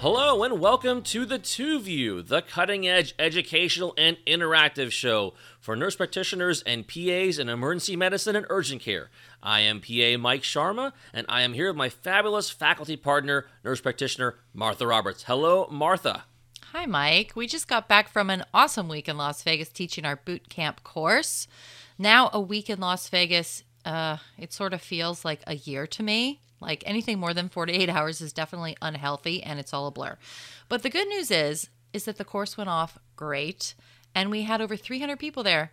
Hello and welcome to the Two View, the cutting edge educational and interactive show for nurse practitioners and PAs in emergency medicine and urgent care. I am PA Mike Sharma, and I am here with my fabulous faculty partner, nurse practitioner Martha Roberts. Hello, Martha. Hi, Mike. We just got back from an awesome week in Las Vegas teaching our boot camp course. Now, a week in Las Vegas, uh, it sort of feels like a year to me. Like anything more than 48 hours is definitely unhealthy and it's all a blur. But the good news is is that the course went off great and we had over 300 people there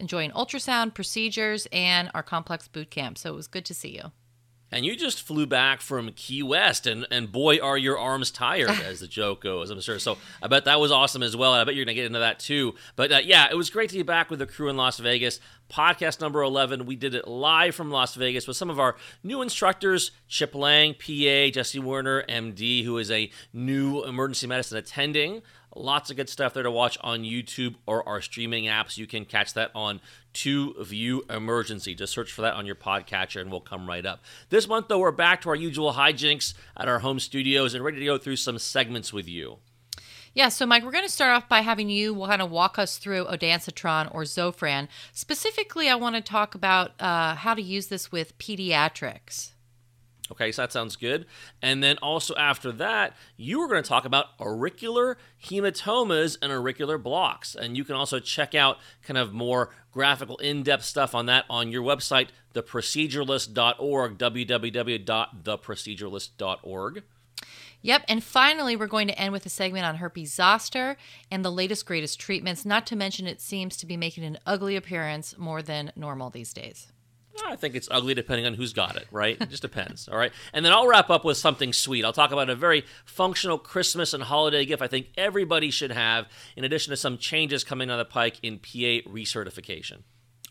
enjoying ultrasound procedures and our complex boot camp. So it was good to see you. And you just flew back from Key West, and, and boy, are your arms tired, as the joke goes, I'm sure. So I bet that was awesome as well. I bet you're going to get into that too. But uh, yeah, it was great to be back with the crew in Las Vegas. Podcast number 11. We did it live from Las Vegas with some of our new instructors Chip Lang, PA, Jesse Werner, MD, who is a new emergency medicine attending. Lots of good stuff there to watch on YouTube or our streaming apps. You can catch that on Two View Emergency. Just search for that on your podcatcher and we'll come right up. This month, though, we're back to our usual hijinks at our home studios and ready to go through some segments with you. Yeah, so Mike, we're going to start off by having you kind of walk us through Ondansetron or Zofran. Specifically, I want to talk about uh, how to use this with pediatrics. Okay, so that sounds good. And then also after that, you were going to talk about auricular hematomas and auricular blocks. And you can also check out kind of more graphical, in depth stuff on that on your website, theproceduralist.org, www.theproceduralist.org. Yep, and finally, we're going to end with a segment on herpes zoster and the latest, greatest treatments, not to mention it seems to be making an ugly appearance more than normal these days. I think it's ugly depending on who's got it, right? It just depends, all right? And then I'll wrap up with something sweet. I'll talk about a very functional Christmas and holiday gift I think everybody should have, in addition to some changes coming on the pike in PA recertification.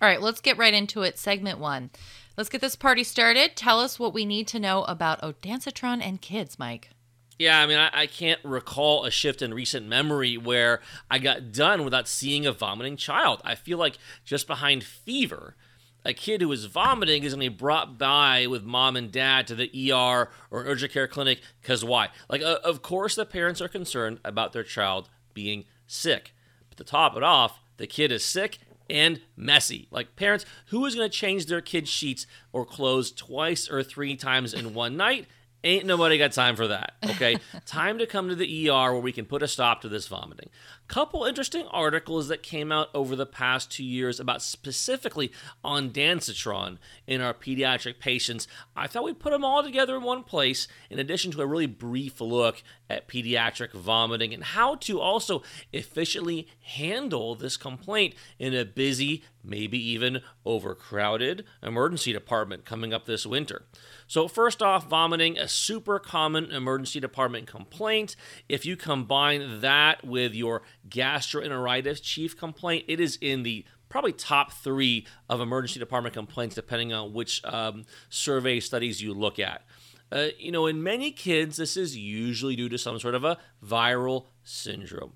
All right, let's get right into it. Segment one. Let's get this party started. Tell us what we need to know about Ondansetron and kids, Mike. Yeah, I mean, I, I, can't recall a shift in recent memory where I got done without seeing a vomiting child. I feel like just behind fever, a kid who is vomiting is going to be brought by with mom and dad to the ER or urgent care clinic because why? Like, uh, of course, the parents are concerned about their child being sick. But to top it off, the kid is sick and messy. Like, parents, who is going to change their kid's sheets or clothes twice or three times in one night? Ain't nobody got time for that. Okay, time to come to the ER where we can put a stop to this vomiting. Couple interesting articles that came out over the past two years about specifically ondansetron in our pediatric patients. I thought we'd put them all together in one place, in addition to a really brief look at pediatric vomiting and how to also efficiently handle this complaint in a busy, maybe even overcrowded emergency department coming up this winter. So, first off, vomiting, a super common emergency department complaint. If you combine that with your gastroenteritis chief complaint, it is in the probably top three of emergency department complaints, depending on which um, survey studies you look at. Uh, you know, in many kids, this is usually due to some sort of a viral syndrome.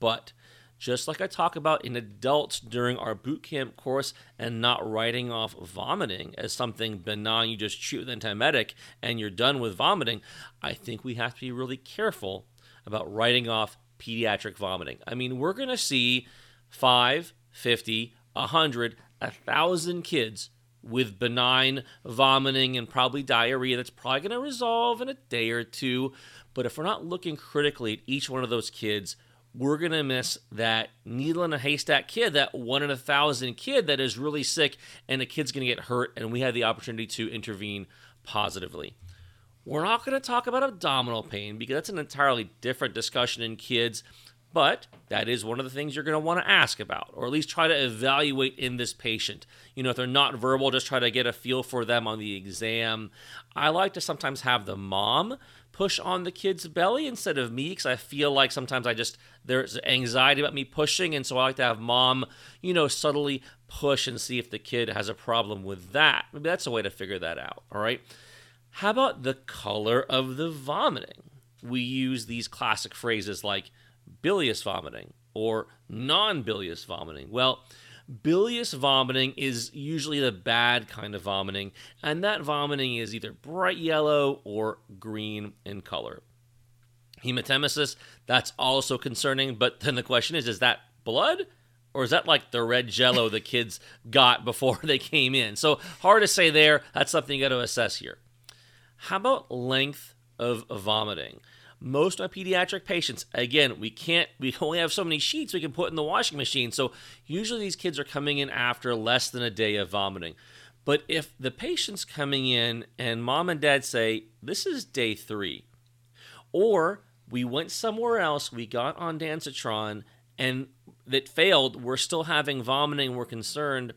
But just like I talk about in adults during our boot camp course and not writing off vomiting as something benign, you just treat with antiemetic and you're done with vomiting, I think we have to be really careful about writing off pediatric vomiting. I mean, we're going to see 5, 50, 100, 1,000 kids with benign vomiting and probably diarrhea that's probably going to resolve in a day or two. But if we're not looking critically at each one of those kids, we're going to miss that needle in a haystack kid, that one in a thousand kid that is really sick, and the kid's going to get hurt, and we have the opportunity to intervene positively. We're not going to talk about abdominal pain because that's an entirely different discussion in kids, but that is one of the things you're going to want to ask about, or at least try to evaluate in this patient. You know, if they're not verbal, just try to get a feel for them on the exam. I like to sometimes have the mom push on the kid's belly instead of me because I feel like sometimes I just there's anxiety about me pushing, and so I like to have mom, you know, subtly push and see if the kid has a problem with that. Maybe that's a way to figure that out. All right. How about the color of the vomiting? We use these classic phrases like bilious vomiting or non bilious vomiting. Well, Bilious vomiting is usually the bad kind of vomiting, and that vomiting is either bright yellow or green in color. Hematemesis, that's also concerning. But then the question is is that blood? Or is that like the red jello the kids got before they came in? So hard to say there. That's something you got to assess here. How about length of vomiting? Most of my pediatric patients, again, we can't, we only have so many sheets we can put in the washing machine. So usually these kids are coming in after less than a day of vomiting. But if the patient's coming in and mom and dad say, this is day three, or we went somewhere else, we got ondansetron, and that failed, we're still having vomiting, we're concerned,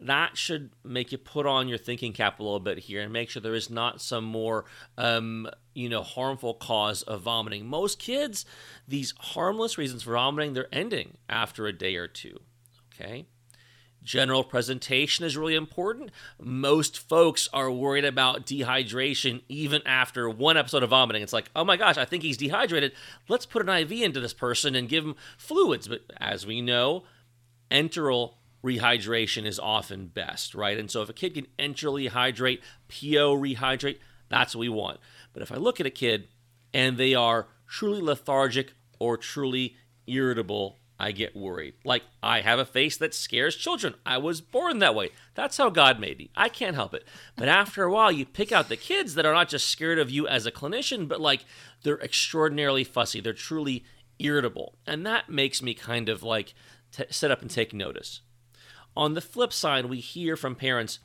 that should make you put on your thinking cap a little bit here and make sure there is not some more um, you know harmful cause of vomiting most kids these harmless reasons for vomiting they're ending after a day or two okay General presentation is really important. Most folks are worried about dehydration even after one episode of vomiting. It's like, oh my gosh, I think he's dehydrated. Let's put an IV into this person and give him fluids. But as we know, enteral rehydration is often best, right? And so if a kid can enterally hydrate, PO rehydrate, that's what we want. But if I look at a kid and they are truly lethargic or truly irritable I get worried. Like, I have a face that scares children. I was born that way. That's how God made me. I can't help it. But after a while, you pick out the kids that are not just scared of you as a clinician, but like they're extraordinarily fussy. They're truly irritable. And that makes me kind of like t- sit up and take notice. On the flip side, we hear from parents,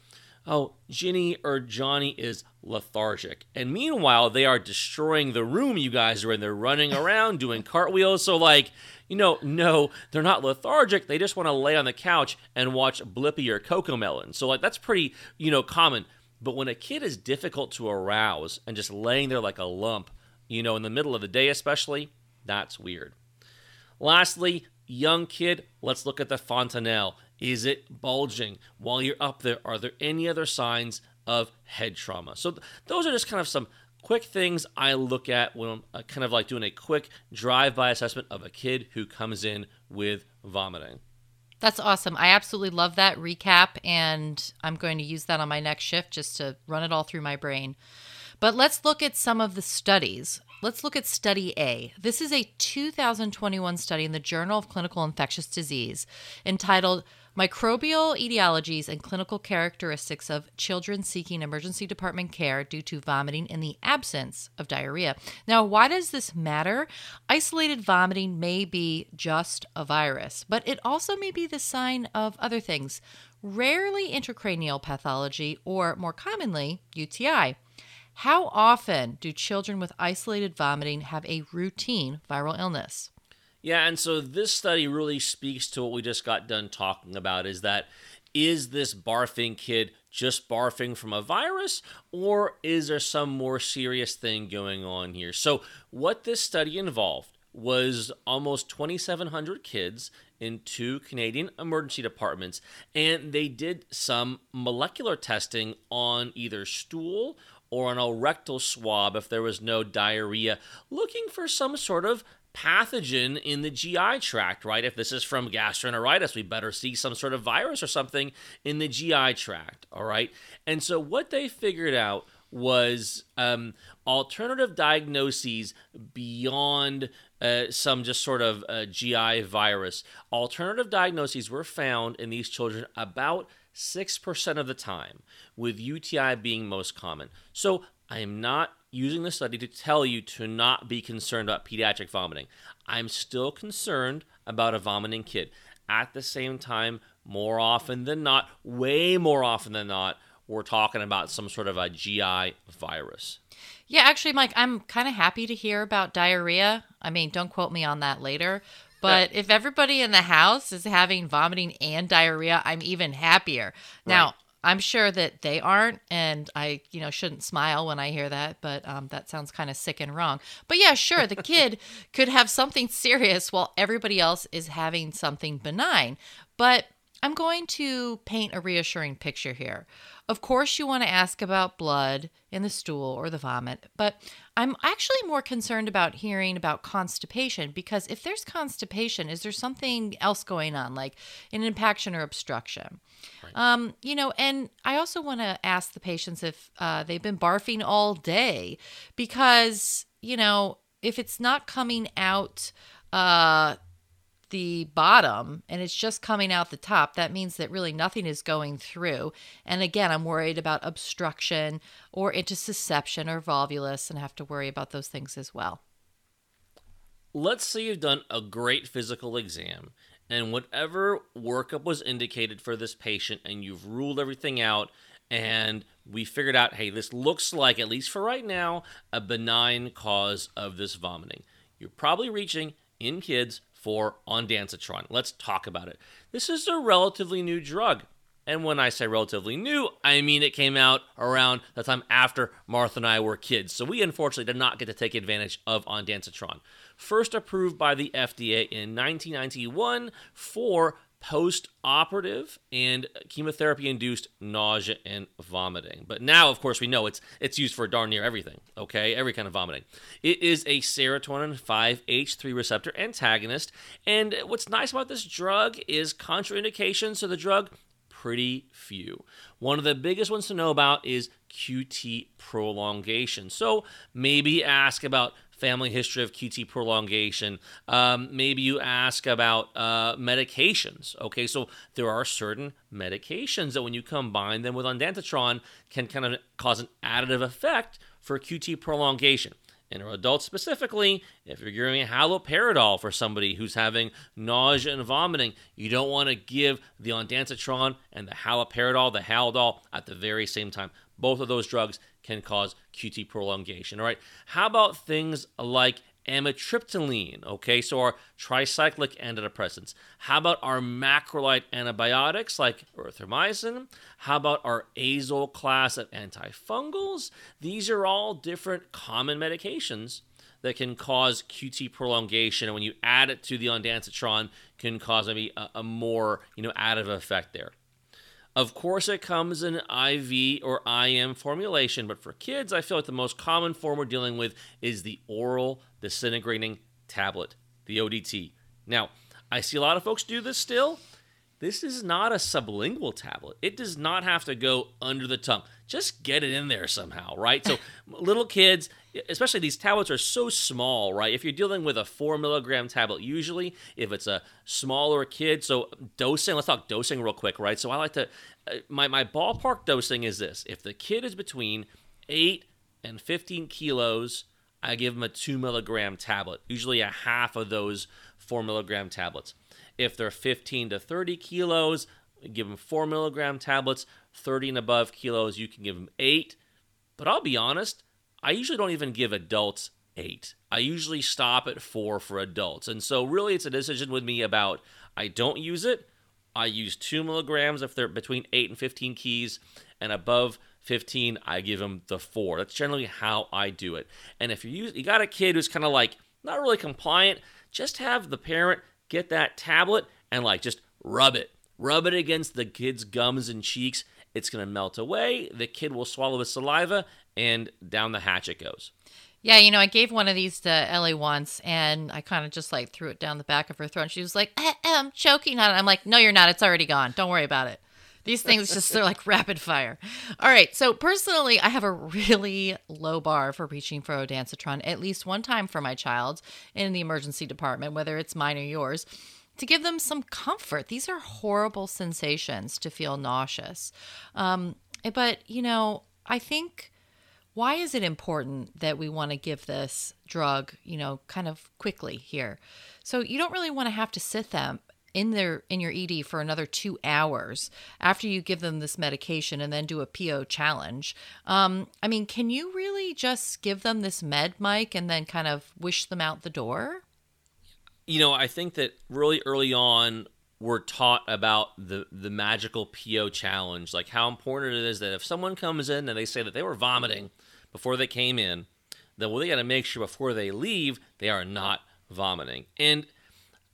oh, Ginny or Johnny is lethargic. And meanwhile, they are destroying the room you guys are in. They're running around doing cartwheels. So, like, you know, no, they're not lethargic. They just want to lay on the couch and watch Blippi or Cocomelon. So, like, that's pretty, you know, common. But when a kid is difficult to arouse and just laying there like a lump, you know, in the middle of the day, especially, that's weird. Lastly, young kid, let's look at the fontanelle. Is it bulging? While you're up there, are there any other signs of head trauma? So, th- those are just kind of some quick things I look at when I'm uh, kind of like doing a quick drive by assessment of a kid who comes in with vomiting. That's awesome. I absolutely love that recap, and I'm going to use that on my next shift just to run it all through my brain. But let's look at some of the studies. Let's look at study A. This is a 2021 study in the Journal of Clinical Infectious Disease entitled Microbial etiologies and clinical characteristics of children seeking emergency department care due to vomiting in the absence of diarrhea. Now, why does this matter? Isolated vomiting may be just a virus, but it also may be the sign of other things, rarely intracranial pathology, or more commonly, UTI. How often do children with isolated vomiting have a routine viral illness? Yeah, and so this study really speaks to what we just got done talking about is that is this barfing kid just barfing from a virus or is there some more serious thing going on here? So, what this study involved was almost 2,700 kids in two Canadian emergency departments, and they did some molecular testing on either stool or on a rectal swab if there was no diarrhea, looking for some sort of pathogen in the GI tract, right? If this is from gastroenteritis, we better see some sort of virus or something in the GI tract, all right? And so what they figured out was um, alternative diagnoses beyond uh, some just sort of uh, GI virus. Alternative diagnoses were found in these children about 6% of the time, with UTI being most common. So I am not using the study to tell you to not be concerned about pediatric vomiting. I'm still concerned about a vomiting kid. At the same time, more often than not, way more often than not, we're talking about some sort of a GI virus. Yeah, actually, Mike, I'm kind of happy to hear about diarrhea. I mean, don't quote me on that later. But if everybody in the house is having vomiting and diarrhea, I'm even happier. Now, right. I'm sure that they aren't, and I, you know, shouldn't smile when I hear that, but um, that sounds kind of sick and wrong. But yeah, sure, the kid could have something serious while everybody else is having something benign. But I'm going to paint a reassuring picture here. Of course, you want to ask about blood in the stool or the vomit, but I'm actually more concerned about hearing about constipation because if there's constipation, is there something else going on, like an impaction or obstruction? Right. Um, you know, and I also want to ask the patients if uh, they've been barfing all day because, you know, if it's not coming out uh, the bottom and it's just coming out the top, that means that really nothing is going through. And again, I'm worried about obstruction or intussusception or volvulus and have to worry about those things as well. Let's say you've done a great physical exam and whatever workup was indicated for this patient and you've ruled everything out and we figured out hey this looks like at least for right now a benign cause of this vomiting you're probably reaching in kids for ondansetron let's talk about it this is a relatively new drug and when I say relatively new, I mean it came out around the time after Martha and I were kids. So we unfortunately did not get to take advantage of ondansetron. First approved by the FDA in 1991 for post operative and chemotherapy induced nausea and vomiting. But now, of course, we know it's it's used for darn near everything, okay? Every kind of vomiting. It is a serotonin 5-HT3 receptor antagonist. And what's nice about this drug is contraindications to the drug pretty few. One of the biggest ones to know about is QT prolongation. So maybe ask about family history of QT prolongation. Um, maybe you ask about uh, medications. Okay, so there are certain medications that when you combine them with ondansetron can kind of cause an additive effect for QT prolongation. In adults specifically, if you're giving haloperidol for somebody who's having nausea and vomiting, you don't want to give the ondansetron and the haloperidol, the Haldol, at the very same time. Both of those drugs can cause QT prolongation. All right. How about things like amitriptyline? Okay, so our tricyclic antidepressants. How about our macrolide antibiotics like erythromycin? How about our azole class of antifungals? These are all different common medications that can cause QT prolongation, and when you add it to the ondansetron, can cause maybe a, a more you know additive effect there. Of course, it comes in IV or IM formulation, but for kids, I feel like the most common form we're dealing with is the oral disintegrating tablet, the ODT. Now, I see a lot of folks do this still. This is not a sublingual tablet. It does not have to go under the tongue. Just get it in there somehow, right? So, little kids, especially these tablets are so small, right? If you're dealing with a four milligram tablet, usually, if it's a smaller kid, so dosing, let's talk dosing real quick, right? So, I like to, uh, my, my ballpark dosing is this if the kid is between 8 and 15 kilos, I give them a two milligram tablet, usually a half of those four milligram tablets. If they're 15 to 30 kilos, give them four milligram tablets. 30 and above kilos, you can give them eight. But I'll be honest, I usually don't even give adults eight. I usually stop at four for adults. And so, really, it's a decision with me about I don't use it. I use two milligrams if they're between eight and 15 keys, and above 15, I give them the four. That's generally how I do it. And if you use, you got a kid who's kind of like not really compliant, just have the parent get that tablet and like just rub it. Rub it against the kid's gums and cheeks. It's going to melt away. The kid will swallow his saliva and down the hatch it goes. Yeah, you know, I gave one of these to Ellie once, and I kind of just like threw it down the back of her throat. And she was like, eh, eh, "I'm choking on it." I'm like, "No, you're not. It's already gone. Don't worry about it." These things just they're like rapid fire. All right, so personally, I have a really low bar for reaching for ondansetron at least one time for my child in the emergency department, whether it's mine or yours, to give them some comfort. These are horrible sensations to feel nauseous, um, but you know, I think why is it important that we want to give this drug, you know, kind of quickly here? So you don't really want to have to sit them in their in your ED for another two hours after you give them this medication and then do a PO challenge. Um, I mean, can you really just give them this med, Mike, and then kind of wish them out the door? You know, I think that really early on we're taught about the the magical PO challenge, like how important it is that if someone comes in and they say that they were vomiting before they came in, then well they got to make sure before they leave they are not vomiting. And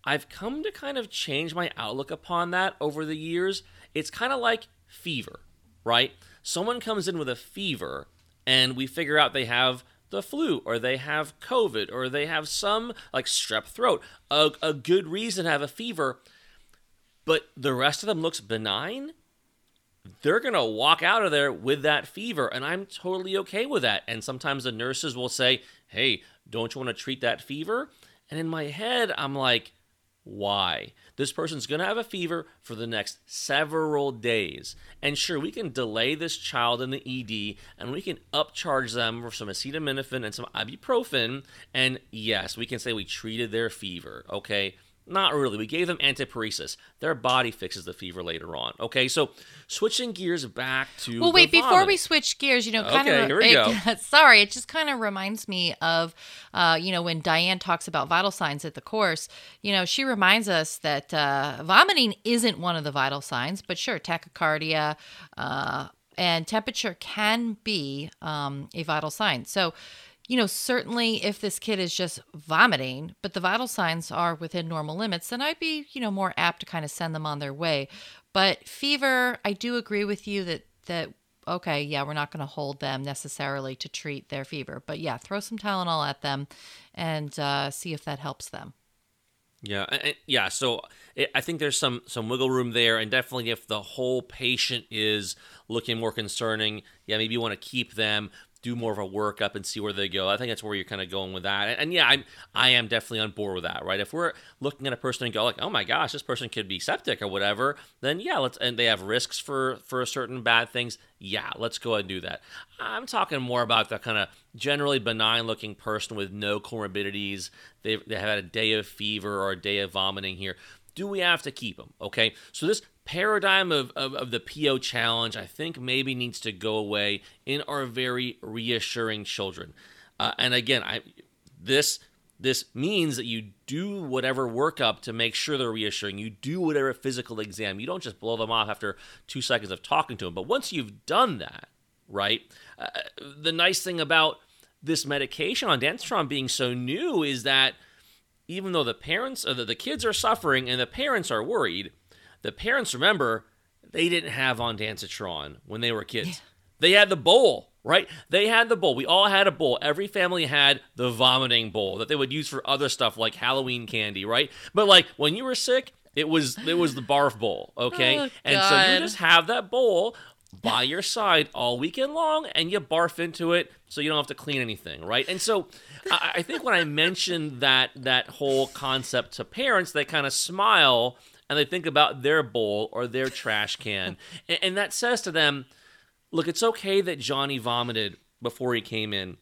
I've come to kind of change my outlook upon that over the years. It's kind of like fever, right? Someone comes in with a fever and we figure out they have the flu or they have COVID or they have some like strep throat, a, a good reason to have a fever, but the rest of them looks benign. They're going to walk out of there with that fever, and I'm totally okay with that. And sometimes the nurses will say, hey, Don't you want to treat that fever? And in my head, I'm like, why? This person's going to have a fever for the next several days. And sure, we can delay this child in the ED and we can upcharge them for some acetaminophen and some ibuprofen. And yes, we can say we treated their fever, okay? Not really. We gave them antipyretics. Their body fixes the fever later on. Okay, so switching gears back to. Well, wait, the before we switch gears, you know, kind Okay, of. here we go. sorry, it just kind of reminds me of, uh, you know, when Diane talks about vital signs at the course, you know, she reminds us that uh, vomiting isn't one of the vital signs, but sure, tachycardia, uh, and temperature can be um, a vital sign. So, you know, certainly if this kid is just vomiting, but the vital signs are within normal limits, then I'd be, you know, more apt to kind of send them on their way. But fever, I do agree with you that that okay, yeah, we're not going to hold them necessarily to treat their fever, but yeah, throw some Tylenol at them and uh, see if that helps them. Yeah, yeah. So it, I think there's some some wiggle room there, and definitely if the whole patient is looking more concerning, yeah, maybe you want to keep them, do more of a workup, and see where they go. I think that's where you're kind of going with that. And, and yeah, I'm I am definitely on board with that. Right? If we're looking at a person and go like, oh my gosh, this person could be septic or whatever, then yeah, let's and they have risks for for certain bad things. Yeah, let's go ahead and do that. I'm talking more about the kind of generally benign looking person with no comorbidities. They they have had a day of fever or a day of vomiting here. Do we have to keep them? Okay, so this paradigm of, of, of the PO challenge, I think maybe needs to go away in our very reassuring children. Uh, and again, I this this means that you do whatever workup to make sure they're reassuring. You do whatever physical exam. You don't just blow them off after two seconds of talking to them. But once you've done that, right? Uh, the nice thing about this medication ondansetron being so new is that even though the parents the, the kids are suffering and the parents are worried, the parents remember they didn't have ondansetron when they were kids. They had the bowl, right? They had the bowl. We all had a bowl. Every family had the vomiting bowl that they would use for other stuff like Halloween candy, right? But like when you were sick, it was it was the barf bowl, okay? Oh, and so you just have that bowl by your side all weekend long and you barf into it so you don't have to clean anything right and so I, I think when i mentioned that that whole concept to parents they kind of smile and they think about their bowl or their trash can and, and that says to them look it's okay that johnny vomited before he came in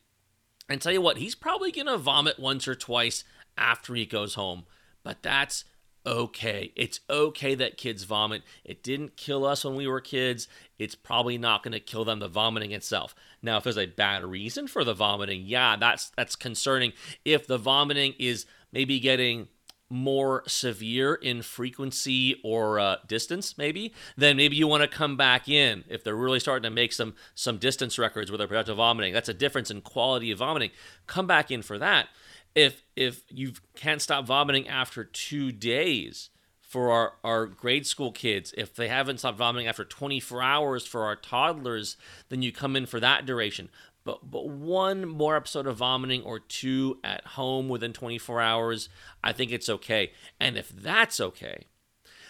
and tell you what, he's probably going to vomit once or twice after he goes home. But that's okay. It's okay that kids vomit. It didn't kill us when we were kids. It's probably not going to kill them the vomiting itself. Now, if there's a bad reason for the vomiting, yeah, that's that's concerning. If the vomiting is maybe getting more severe in frequency or uh, distance, maybe, then maybe you want to come back in if they're really starting to make some some distance records with their productive vomiting. That's a difference in quality of vomiting. Come back in for that. If if you can't stop vomiting after two days for our, our grade school kids, if they haven't stopped vomiting after 24 hours for our toddlers, then you come in for that duration but but one more episode of vomiting or two at home within 24 hours, I think it's okay. And if that's okay,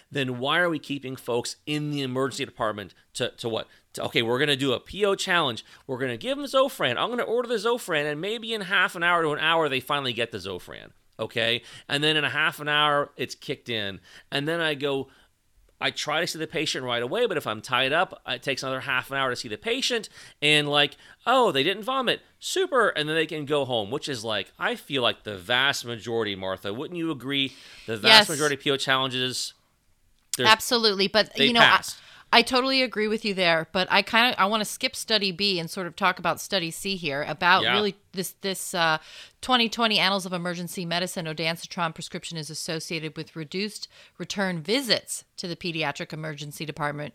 then why are we keeping folks in the emergency department to, to what? To, okay, we're going to do a PO challenge. We're going to give them Zofran. I'm going to order the Zofran, and maybe in half an hour to an hour, they finally get the Zofran. Okay. And then in a half an hour, it's kicked in. And then I go, I try to see the patient right away, but if I'm tied up, uh, it takes another half an hour to see the patient. And like, oh, they didn't vomit, super, and then they can go home. Which is like, I feel like the vast majority, Martha. Wouldn't you agree? The vast Yes. majority of PO challenges, Absolutely, but you know, I. I totally agree with you there. But I kind of I want to skip study B and sort of talk about study C here about Yeah. really this this uh, 2020 Annals of Emergency Medicine Ondansetron prescription is associated with reduced return visits to the pediatric emergency department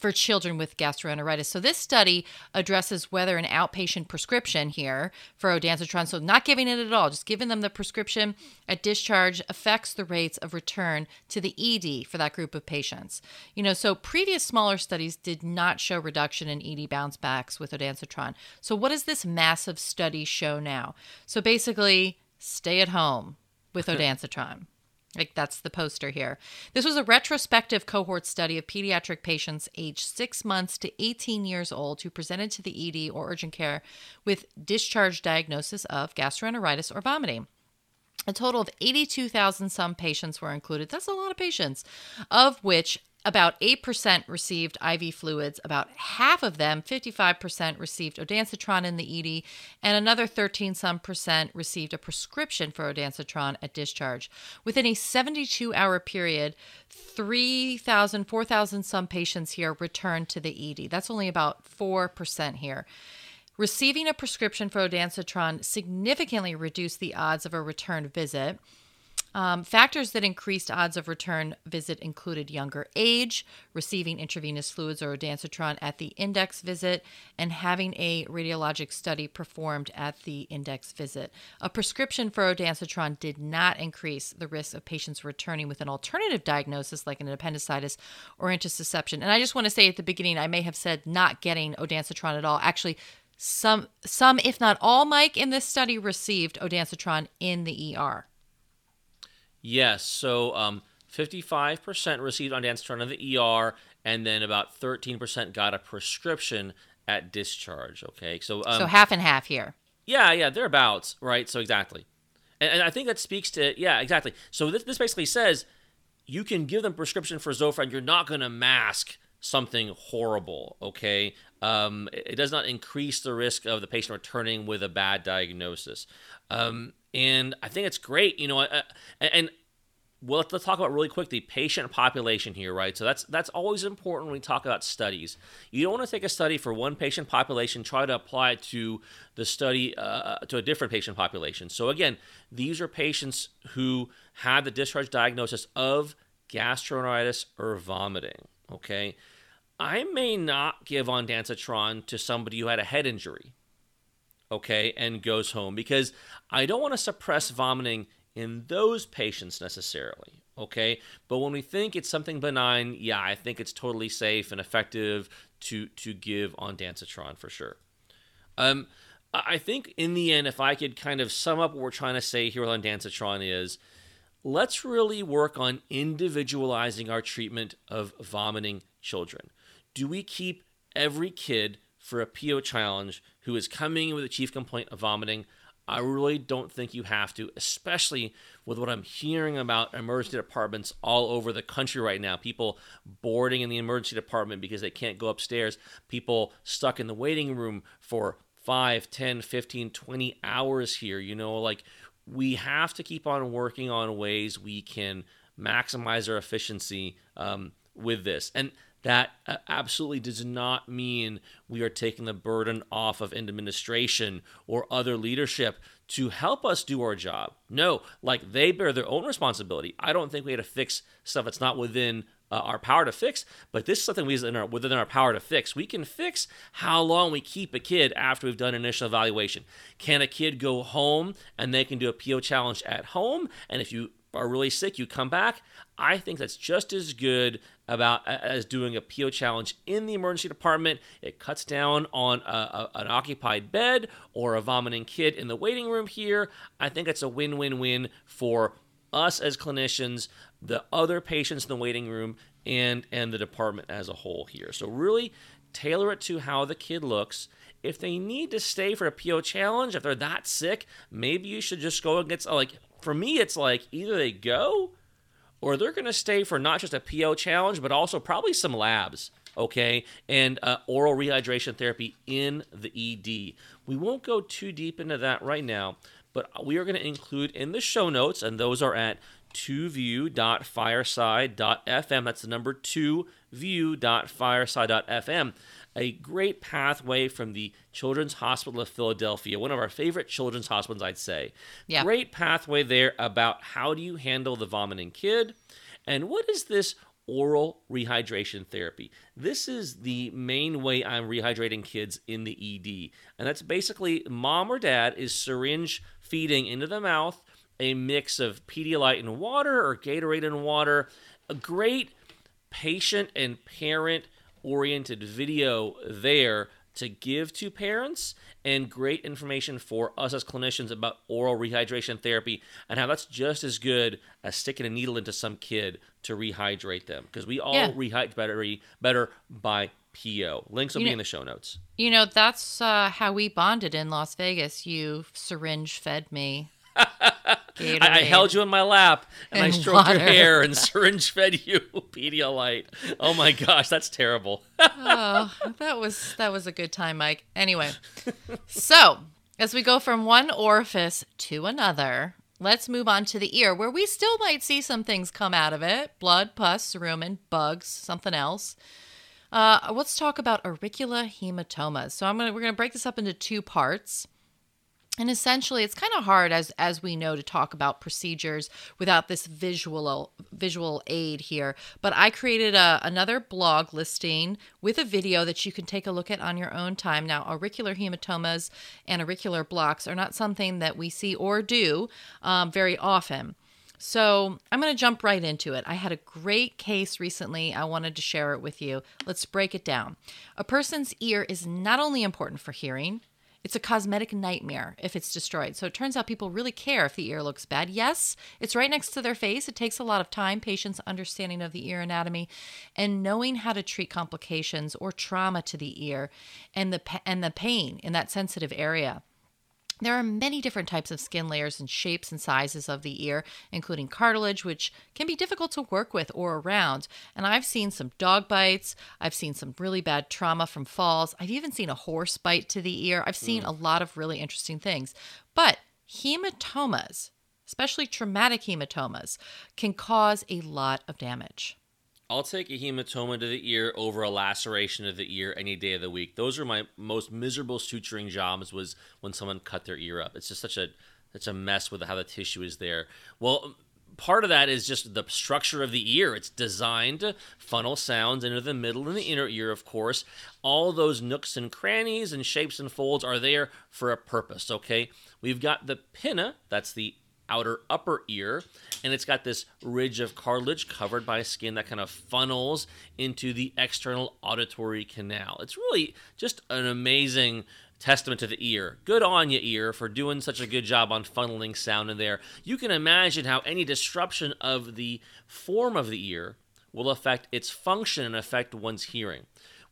for children with gastroenteritis. So this study addresses whether an outpatient prescription here for ondansetron, so not giving it at all, just giving them the prescription at discharge affects the rates of return to the ED for that group of patients. You know, so previous smaller studies did not show reduction in ED bounce backs with ondansetron. So what does this massive study show now? So basically, stay at home with ondansetron. Like that's the poster here. This was a retrospective cohort study of pediatric patients aged six months to 18 years old who presented to the ED or urgent care with discharge diagnosis of gastroenteritis or vomiting. A total of 82,000 some patients were included. That's a lot of patients, of which about 8% received IV fluids, about half of them, 55%, received ondansetron in the ED, and another 13 some percent received a prescription for ondansetron at discharge. Within a 72 hour period, 3,000, 4,000 some patients here returned to the ED. That's only about 4% here. Receiving a prescription for ondansetron significantly reduced the odds of a return visit. Um, factors that increased odds of return visit included younger age, receiving intravenous fluids or ondansetron at the index visit, and having a radiologic study performed at the index visit. A prescription for ondansetron did not increase the risk of patients returning with an alternative diagnosis like an appendicitis or intussusception. And I just want to say at the beginning, I may have said not getting ondansetron at all. Actually, some, some, if not all, Mike in this study received ondansetron in the ER. Yes. So um, 55% received ondansetron in the ER, and then about 13% got a prescription at discharge. Okay. So, um, so half and half here. Yeah, yeah, thereabouts, right? So exactly. And, and I think that speaks to, yeah, exactly. So this, this basically says you can give them prescription for Zofran. You're not going to mask something horrible, okay? Um, it does not increase the risk of the patient returning with a bad diagnosis. Um, and I think it's great, you know. Uh, and well, let's talk about really quick the patient population here, right? So that's that's always important when we talk about studies. You don't want to take a study for one patient population, try to apply it to the study uh, to a different patient population. So again, these are patients who had the discharge diagnosis of gastroenteritis or vomiting. Okay, I may not give ondansetron to somebody who had a head injury okay, and goes home because I don't want to suppress vomiting in those patients necessarily, okay? But when we think it's something benign, yeah, I think it's totally safe and effective to to give ondansetron for sure. Um, I think in the end, if I could kind of sum up what we're trying to say here on ondansetron is, let's really work on individualizing our treatment of vomiting children. Do we keep every kid for a PO challenge who is coming with a chief complaint of vomiting. I really don't think you have to, especially with what I'm hearing about emergency departments all over the country right now. People boarding in the emergency department because they can't go upstairs, people stuck in the waiting room for 5, 10, 15, 20 hours here. You know, like we have to keep on working on ways we can maximize our efficiency um, with this. And that uh, absolutely does not mean we are taking the burden off of administration or other leadership to help us do our job. No, like they bear their own responsibility. I don't think we had to fix stuff that's not within uh, our power to fix, but this is something we within our, within our power to fix. We can fix how long we keep a kid after we've done initial evaluation. Can a kid go home and they can do a PO challenge at home? And if you are really sick, you come back. I think that's just as good about as doing a PO challenge in the emergency department. It cuts down on a, a, an occupied bed or a vomiting kid in the waiting room here. I think it's a win-win-win for us as clinicians, the other patients in the waiting room, and and the department as a whole here. So really tailor it to how the kid looks. If they need to stay for a PO challenge, if they're that sick, maybe you should just go and get like for me, it's like either they go or they're going to stay for not just a PO challenge, but also probably some labs, okay, and uh, oral rehydration therapy in the ED. We won't go too deep into that right now, but we are going to include in the show notes, and those are at 2view.fireside.fm. That's the number 2view.fireside.fm a great pathway from the Children's Hospital of Philadelphia, one of our favorite children's hospitals, I'd say. Yeah. Great pathway there about how do you handle the vomiting kid and what is this oral rehydration therapy. This is the main way I'm rehydrating kids in the ED. And that's basically mom or dad is syringe feeding into the mouth a mix of Pedialyte and water or Gatorade and water. A great patient and parent oriented video there to give to parents and great information for us as clinicians about oral rehydration therapy and how that's just as good as sticking a needle into some kid to rehydrate them because we all Yeah. rehydrate better, better by PO. Links will You be know- in the show notes. You know, that's uh, how we bonded in Las Vegas. You syringe fed me. I, I held you in my lap and, I And stroked your hair and syringe fed you Pedialyte. Oh my gosh, that's terrible. oh, that was that was a good time, Mike. Anyway, so as we go from one orifice to another, let's move on to the ear, where we still might see some things come out of it: blood, pus, cerumen, bugs, something else. Uh, let's talk about auricular hematomas. So I'm gonna we're gonna break this up into two parts. And essentially, it's kind of hard, as as we know, to talk about procedures without this visual visual aid here. But I created a, another blog listing with a video that you can take a look at on your own time. Now, auricular hematomas and auricular blocks are not something that we see or do um, very often. So I'm going to jump right into it. I had a great case recently. I wanted to share it with you. Let's break it down. A person's ear is not only important for hearing, it's a cosmetic nightmare if it's destroyed. So it turns out people really care if the ear looks bad. Yes, it's right next to their face. It takes a lot of time, patience, understanding of the ear anatomy, and knowing how to treat complications or trauma to the ear and the and the pain in that sensitive area. There are many different types of skin layers and shapes and sizes of the ear, including cartilage, which can be difficult to work with or around. And I've seen some dog bites. I've seen some really bad trauma from falls. I've even seen a horse bite to the ear. I've seen mm. a lot of really interesting things. But hematomas, especially traumatic hematomas, can cause a lot of damage. I'll take a hematoma to the ear over a laceration of the ear any day of the week. Those are my most miserable suturing jobs was when someone cut their ear up. It's just such a it's a mess with how the tissue is there. Well, part of that is just the structure of the ear. It's designed to funnel sounds into the middle and the inner ear, of course. All those nooks and crannies and shapes and folds are there for a purpose, okay? We've got the pinna, that's the outer upper ear, and it's got this ridge of cartilage covered by skin that kind of funnels into the external auditory canal. It's really just an amazing testament to the ear. Good on you, ear, for doing such a good job on funneling sound in there. You can imagine how any disruption of the form of the ear will affect its function and affect one's hearing.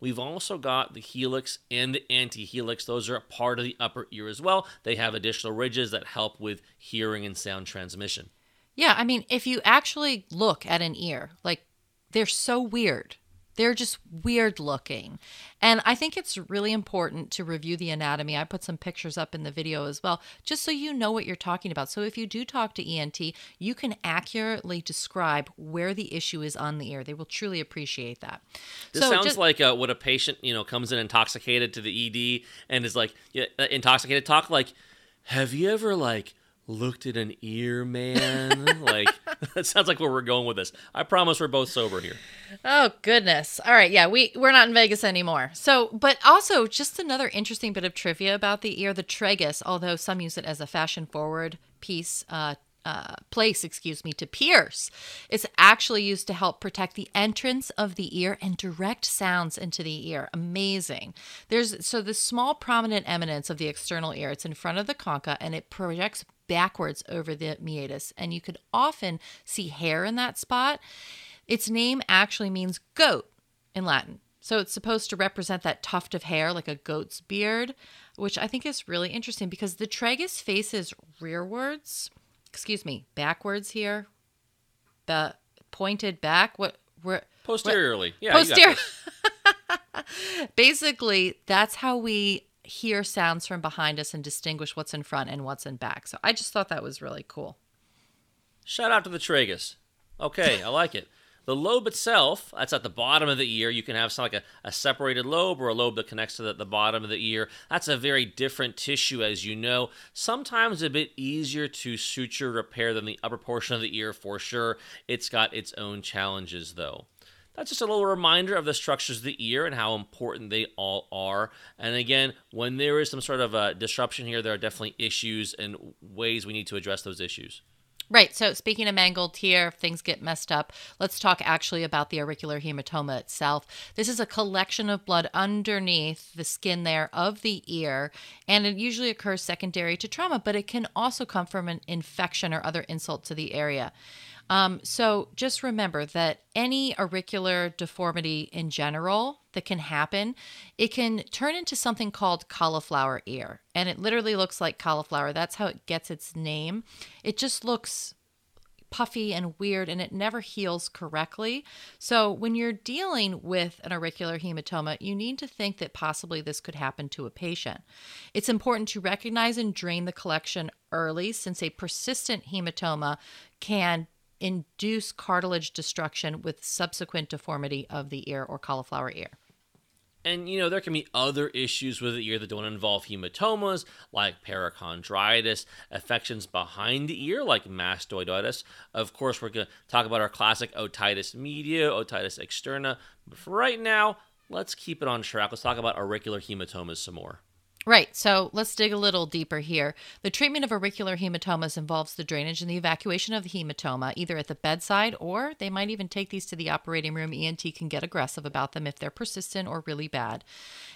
We've also got the helix and the antihelix. Those are a part of the upper ear as well. They have additional ridges that help with hearing and sound transmission. Yeah, I mean, if you actually look at an ear, like they're so weird. They're just weird looking. And I think it's really important to review the anatomy. I put some pictures up in the video as well, just so you know what you're talking about. So if you do talk to ENT, you can accurately describe where the issue is on the ear. They will truly appreciate that. This so sounds just, like uh, what a patient, you know, comes in intoxicated to the ED and is like, yeah, uh, intoxicated talk like, have you ever like looked at an ear, man? like that sounds like where we're going with this. I promise we're both sober here. Oh goodness. All right, yeah, we we're not in Vegas anymore. So, but also just another interesting bit of trivia about the ear, the tragus, although some use it as a fashion forward piece uh uh, place, excuse me, to pierce. It's actually used to help protect the entrance of the ear and direct sounds into the ear. Amazing. There's so the small prominent eminence of the external ear. It's in front of the concha and it projects backwards over the meatus, and you could often see hair in that spot. Its name actually means goat in Latin. So it's supposed to represent that tuft of hair like a goat's beard, which I think is really interesting because the tragus faces rearwards, excuse me, backwards here. The pointed back. What where Posteriorly. Yeah, posterior. Basically, that's how we hear sounds from behind us and distinguish what's in front and what's in back. So I just thought that was really cool. Shout out to the tragus. Okay, I like it. The lobe itself, that's at the bottom of the ear. You can have some, like a, a separated lobe or a lobe that connects to the, the bottom of the ear. That's a very different tissue, as you know. Sometimes a bit easier to suture repair than the upper portion of the ear for sure. It's got its own challenges, though. That's just a little reminder of the structures of the ear and how important they all are. And again, when there is some sort of a disruption here, there are definitely issues and ways we need to address those issues. Right. So, speaking of mangled here, if things get messed up, let's talk actually about the auricular hematoma itself. This is a collection of blood underneath the skin there of the ear, and it usually occurs secondary to trauma, but it can also come from an infection or other insult to the area. Um, so, just remember that any auricular deformity in general that can happen, it can turn into something called cauliflower ear. And it literally looks like cauliflower. That's how it gets its name. It just looks puffy and weird and it never heals correctly. So, when you're dealing with an auricular hematoma, you need to think that possibly this could happen to a patient. It's important to recognize and drain the collection early since a persistent hematoma can induce cartilage destruction with subsequent deformity of the ear or cauliflower ear. And you know, there can be other issues with the ear that don't involve hematomas, like perichondritis, affections behind the ear, like mastoiditis. Of course, we're going to talk about our classic otitis media, otitis externa. But for right now, let's keep it on track. Let's talk about auricular hematomas some more. Right. So let's dig a little deeper here. The treatment of auricular hematomas involves the drainage and the evacuation of the hematoma, either at the bedside or they might even take these to the operating room. ENT can get aggressive about them if they're persistent or really bad.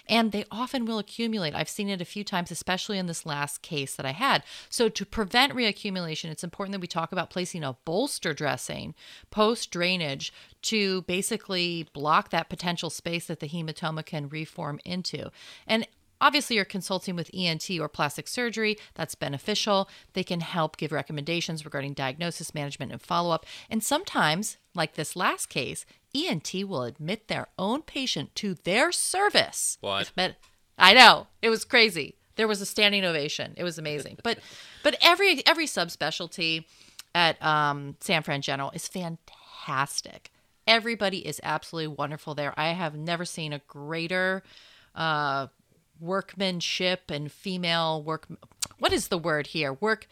And they often will accumulate. I've seen it a few times, especially in this last case that I had. So, to prevent reaccumulation, it's important that we talk about placing a bolster dressing post drainage to basically block that potential space that the hematoma can reform into. And Obviously, you're consulting with ENT or plastic surgery. That's beneficial. They can help give recommendations regarding diagnosis, management, and follow up. And sometimes, like this last case, ENT will admit their own patient to their service. What? I know it was crazy. There was a standing ovation. It was amazing. but but every every subspecialty at um, San Fran General is fantastic. Everybody is absolutely wonderful there. I have never seen a greater uh, workmanship and female work. What is the word here? Work.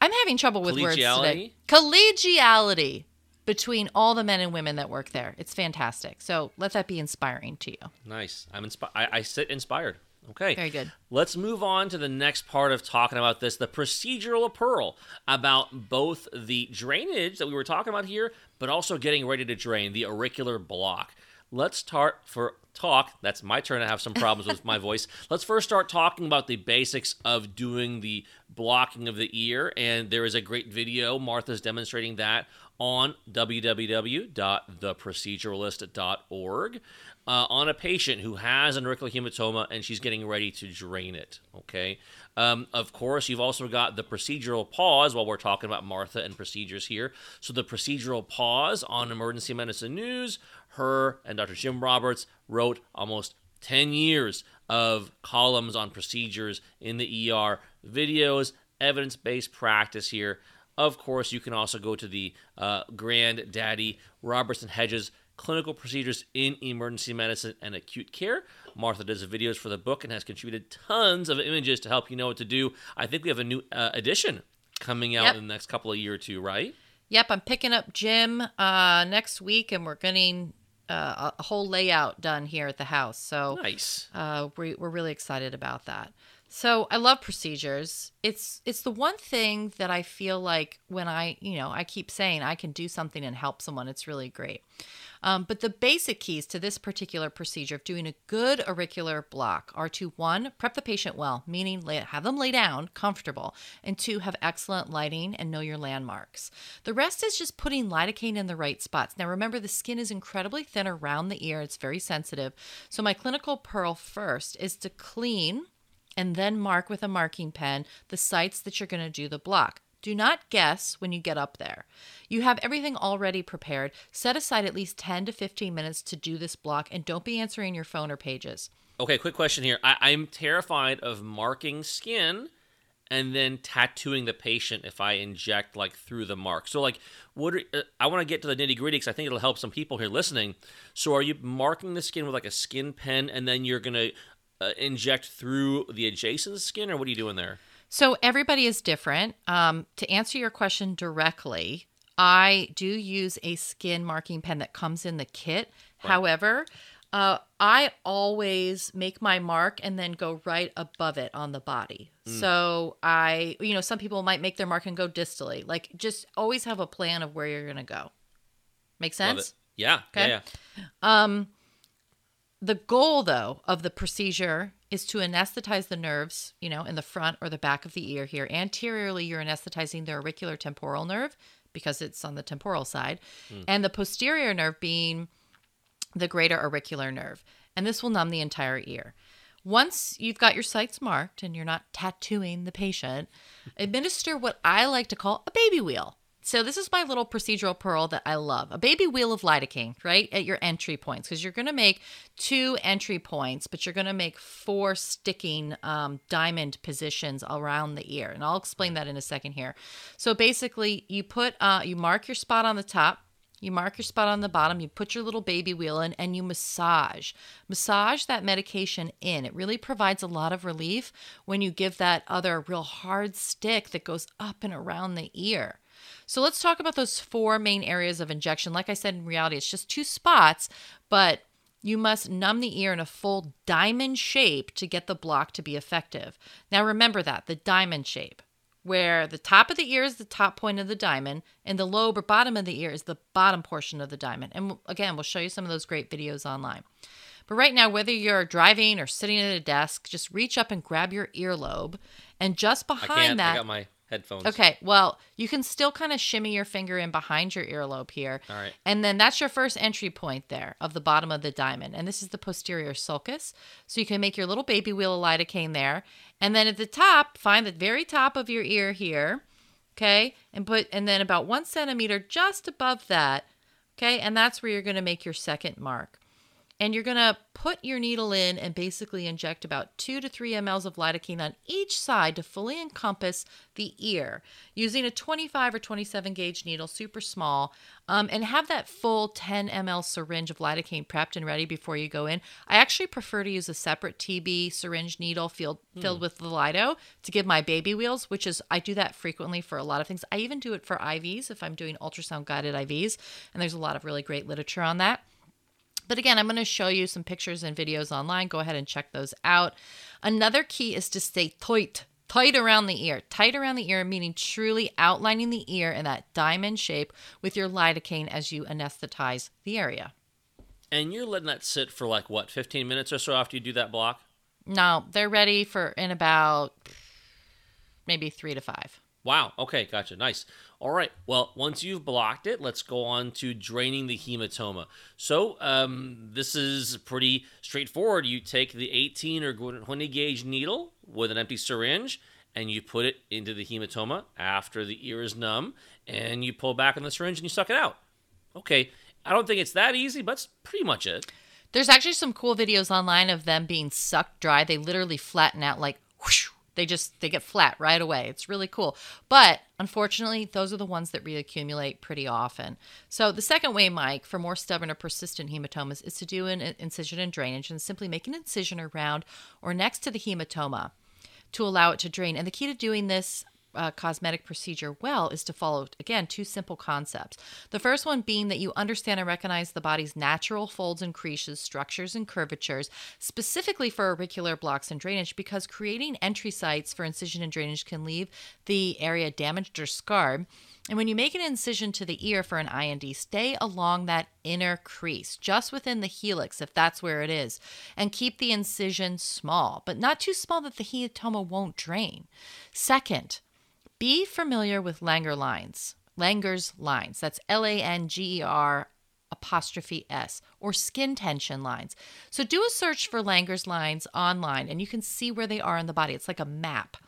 I'm having trouble with words today. Collegiality between all the men and women that work there. It's fantastic. So let that be inspiring to you. Nice. I'm inspired. I sit inspired. Okay. Very good. Let's move on to the next part of talking about this the procedural pearl about both the drainage that we were talking about here, but also getting ready to drain the auricular block. Let's start for talk. That's my turn to have some problems with my voice. Let's first start talking about the basics of doing the blocking of the ear. And there is a great video. Martha's demonstrating that on www.theproceduralist.org uh, on a patient who has an auricular hematoma and she's getting ready to drain it. Okay. Um, of course, you've also got the procedural pause while we're talking about Martha and procedures here. So, the procedural pause on Emergency Medicine News, her and Dr. Jim Roberts wrote almost 10 years of columns on procedures in the ER, videos, evidence based practice here. Of course, you can also go to the uh, granddaddy Roberts and Hedges clinical procedures in emergency medicine and acute care. Martha does videos for the book and has contributed tons of images to help you know what to do. I think we have a new uh, edition coming out yep. in the next couple of year or two, right? Yep, I'm picking up Jim uh, next week, and we're getting uh, a whole layout done here at the house. So nice. Uh, we, we're really excited about that. So I love procedures. It's it's the one thing that I feel like when I you know I keep saying I can do something and help someone. It's really great. Um, but the basic keys to this particular procedure of doing a good auricular block are to one, prep the patient well, meaning lay, have them lay down comfortable, and two, have excellent lighting and know your landmarks. The rest is just putting lidocaine in the right spots. Now, remember, the skin is incredibly thin around the ear, it's very sensitive. So, my clinical pearl first is to clean and then mark with a marking pen the sites that you're going to do the block. Do not guess when you get up there. You have everything already prepared. Set aside at least 10 to 15 minutes to do this block and don't be answering your phone or pages. Okay, quick question here. I, am terrified of marking skin and then tattooing the patient if I inject like through the mark. So, like, what are, uh, I want to get to the nitty gritty because I think it'll help some people here listening. So, are you marking the skin with like a skin pen and then you're going to uh, inject through the adjacent skin, or what are you doing there? So everybody is different. Um, to answer your question directly, I do use a skin marking pen that comes in the kit. Right. However, Uh, I always make my mark and then go right above it on the body. Mm. So I, you know, some people might make their mark and go distally. Like, just always have a plan of where you're going to go. Make sense? Yeah. Okay. Yeah. yeah. The goal, though, of the procedure is to anesthetize the nerves, you know, in the front or the back of the ear here. Anteriorly, you're anesthetizing the auriculotemporal nerve because it's on the temporal side, hmm. and the posterior nerve being the greater auricular nerve. And this will numb the entire ear. Once you've got your sites marked and you're not tattooing the patient, administer what I like to call a baby wheal. So this is my little procedural pearl that I love. A baby wheal of lidocaine, right? At your entry points because you're going to make two entry points, but you're going to make four sticking um, diamond positions around the ear. And I'll explain that in a second here. So basically, you put uh, you mark your spot on the top, you mark your spot on the bottom, you put your little baby wheal in, and you massage. Massage that medication in. It really provides a lot of relief when you give that other real hard stick that goes up and around the ear. So let's talk about those four main areas of injection. Like I said, in reality, it's just two spots, but you must numb the ear in a full diamond shape to get the block to be effective. Now remember that the diamond shape where the top of the ear is the top point of the diamond and the lobe or bottom of the ear is the bottom portion of the diamond. And again, we'll show you some of those great videos online. But right now, whether you're driving or sitting at a desk, just reach up and grab your earlobe. And just behind that, I got my headphones. Okay, well, you can still kind of shimmy your finger in behind your earlobe here. All right. And then that's your first entry point there of the bottom of the diamond. And this is the posterior sulcus. So you can make your little baby wheal of lidocaine there. And then at the top, find the very top of your ear here. Okay. And put, and then about one centimeter just above that. Okay. And that's where you're going to make your second mark. And you're going to put your needle in and basically inject about two to three mLs of lidocaine on each side to fully encompass the ear using a 25 or 27 gauge needle, super small, um, and have that full 10 ml syringe of lidocaine prepped and ready before you go in. I actually prefer to use a separate TB syringe needle filled, filled with the lido to give my baby wheals, which is, I do that frequently for a lot of things. I even do it for IVs if I'm doing ultrasound guided IVs, and there's a lot of really great literature on that. But again, I'm going to show you some pictures and videos online. Go ahead and check those out. Another key is to stay tight, tight around the ear. Tight around the ear, meaning truly outlining the ear in that diamond shape with your lidocaine as you anesthetize the area. And you're letting that sit for like what, 15 minutes or so after you do that block? No, they're ready for in about maybe three to five. Wow. Okay. Gotcha. Nice. All right. Well, once you've blocked it, let's go on to draining the hematoma. So, um, this is pretty straightforward. You take the 18 or 20 gauge needle with an empty syringe and you put it into the hematoma after the ear is numb and you pull back on the syringe and you suck it out. Okay. I don't think it's that easy, but that's pretty much it. There's actually some cool videos online of them being sucked dry. They literally flatten out like whoosh. They just they get flat right away. It's really cool. But unfortunately, those are the ones that reaccumulate pretty often. So the second way, Mike, for more stubborn or persistent hematomas is to do an incision and drainage and simply make an incision around or next to the hematoma to allow it to drain. And the key to doing this uh, cosmetic procedure well is to follow, again, two simple concepts. The first one being that you understand and recognize the body's natural folds and creases, structures, and curvatures, specifically for auricular blocks and drainage, because creating entry sites for incision and drainage can leave the area damaged or scarred. And when you make an incision to the ear for an I&D, stay along that inner crease, just within the helix, if that's where it is, and keep the incision small, but not too small that the hematoma won't drain. Second, be familiar with Langer lines. Langer's lines. That's L A N G E R apostrophe S or skin tension lines. So do a search for Langer's lines online and you can see where they are in the body. It's like a map.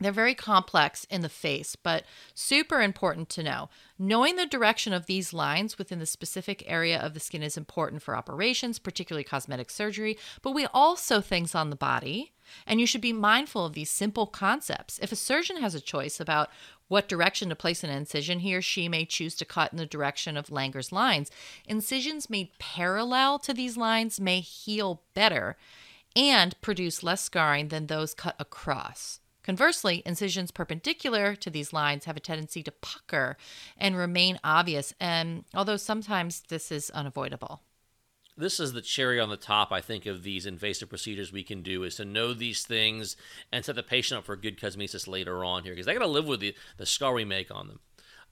They're very complex in the face, but super important to know. Knowing the direction of these lines within the specific area of the skin is important for operations, particularly cosmetic surgery, but we also things on the body, and you should be mindful of these simple concepts. If a surgeon has a choice about what direction to place an incision, he or she may choose to cut in the direction of Langer's lines. Incisions made parallel to these lines may heal better and produce less scarring than those cut across. Conversely, incisions perpendicular to these lines have a tendency to pucker and remain obvious, and although sometimes this is unavoidable. this is the cherry on the top, I think, of these invasive procedures we can do is to know these things and set the patient up for good cosmesis later on here because they got to live with the, the scar we make on them.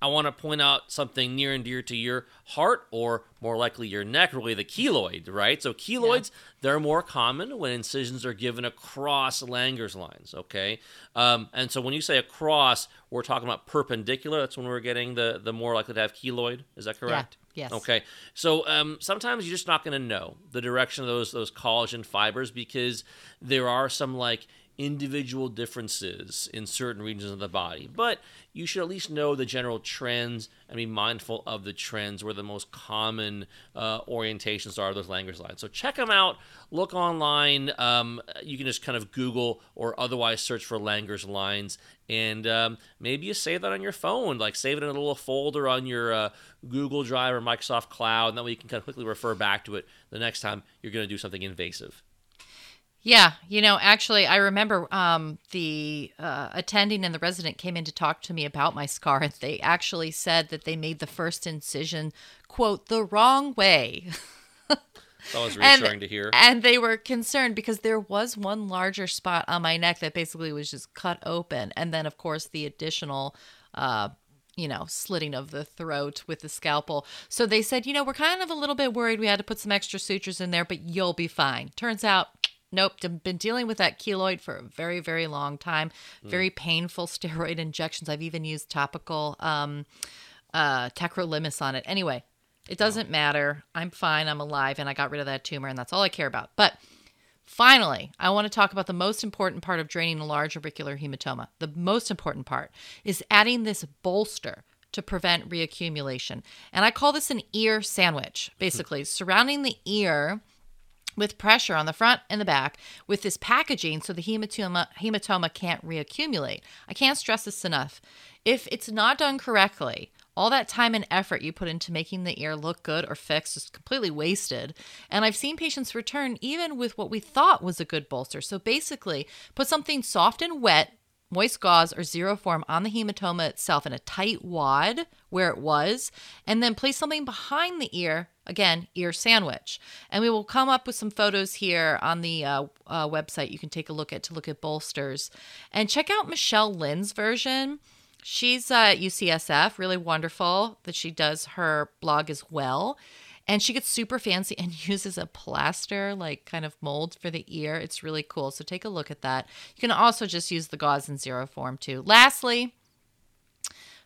I want to point out something near and dear to your heart, or more likely your neck, really the keloid, right? So, keloids, yeah. they're more common when incisions are given across Langer's lines, okay? Um, and so, when you say across, we're talking about perpendicular. That's when we're getting the, the more likely to have keloid. Is that correct? Yeah. Yes. Okay. So um, sometimes you're just not going to know the direction of those those collagen fibers because there are some like individual differences in certain regions of the body, but you should at least know the general trends and be mindful of the trends where the most common uh, orientations are those Langer's lines. So check them out. Look online. Um, you can just kind of Google or otherwise search for Langer's lines, and um, maybe you save that on your phone, like save it in a little folder on your uh, Google Drive or Microsoft Cloud, and that way you can kind of quickly refer back to it the next time you're going to do something invasive. Yeah, you know, actually, I remember um, the uh, attending and the resident came in to talk to me about my scar, and they actually said that they made the first incision, quote, the wrong way. That was reassuring and, to hear. And they were concerned because there was one larger spot on my neck that basically was just cut open. And then, of course, the additional uh, you know, slitting of the throat with the scalpel. So they said, you know, we're kind of a little bit worried we had to put some extra sutures in there, but you'll be fine. Turns out Nope, been dealing with that keloid for a very, very long time. Mm. Very painful steroid injections. I've even used topical um, uh, tacrolimus on it. Anyway, it doesn't matter. I'm fine. I'm alive, and I got rid of that tumor, and that's all I care about. But finally, I want to talk about the most important part of draining a large auricular hematoma. The most important part is adding this bolster to prevent reaccumulation. And I call this an ear sandwich, basically, surrounding the ear with pressure on the front and the back with this packaging so the hematoma hematoma can't reaccumulate. I can't stress this enough. If it's not done correctly, all that time and effort you put into making the ear look good or fixed is completely wasted. And I've seen patients return even with what we thought was a good bolster. So basically, put something soft and wet moist gauze or Xeroform on the hematoma itself in a tight wad where it was, and then place something behind the ear, again, ear sandwich. And we will come up with some photos here on the uh, uh, website you can take a look at to look at bolsters. And check out Michelle Lin's version. She's uh, at UCSF, really wonderful that she does her blog as well. And she gets super fancy and uses a plaster, like kind of mold for the ear. It's really cool. So take a look at that. You can also just use the gauze in form too. Lastly,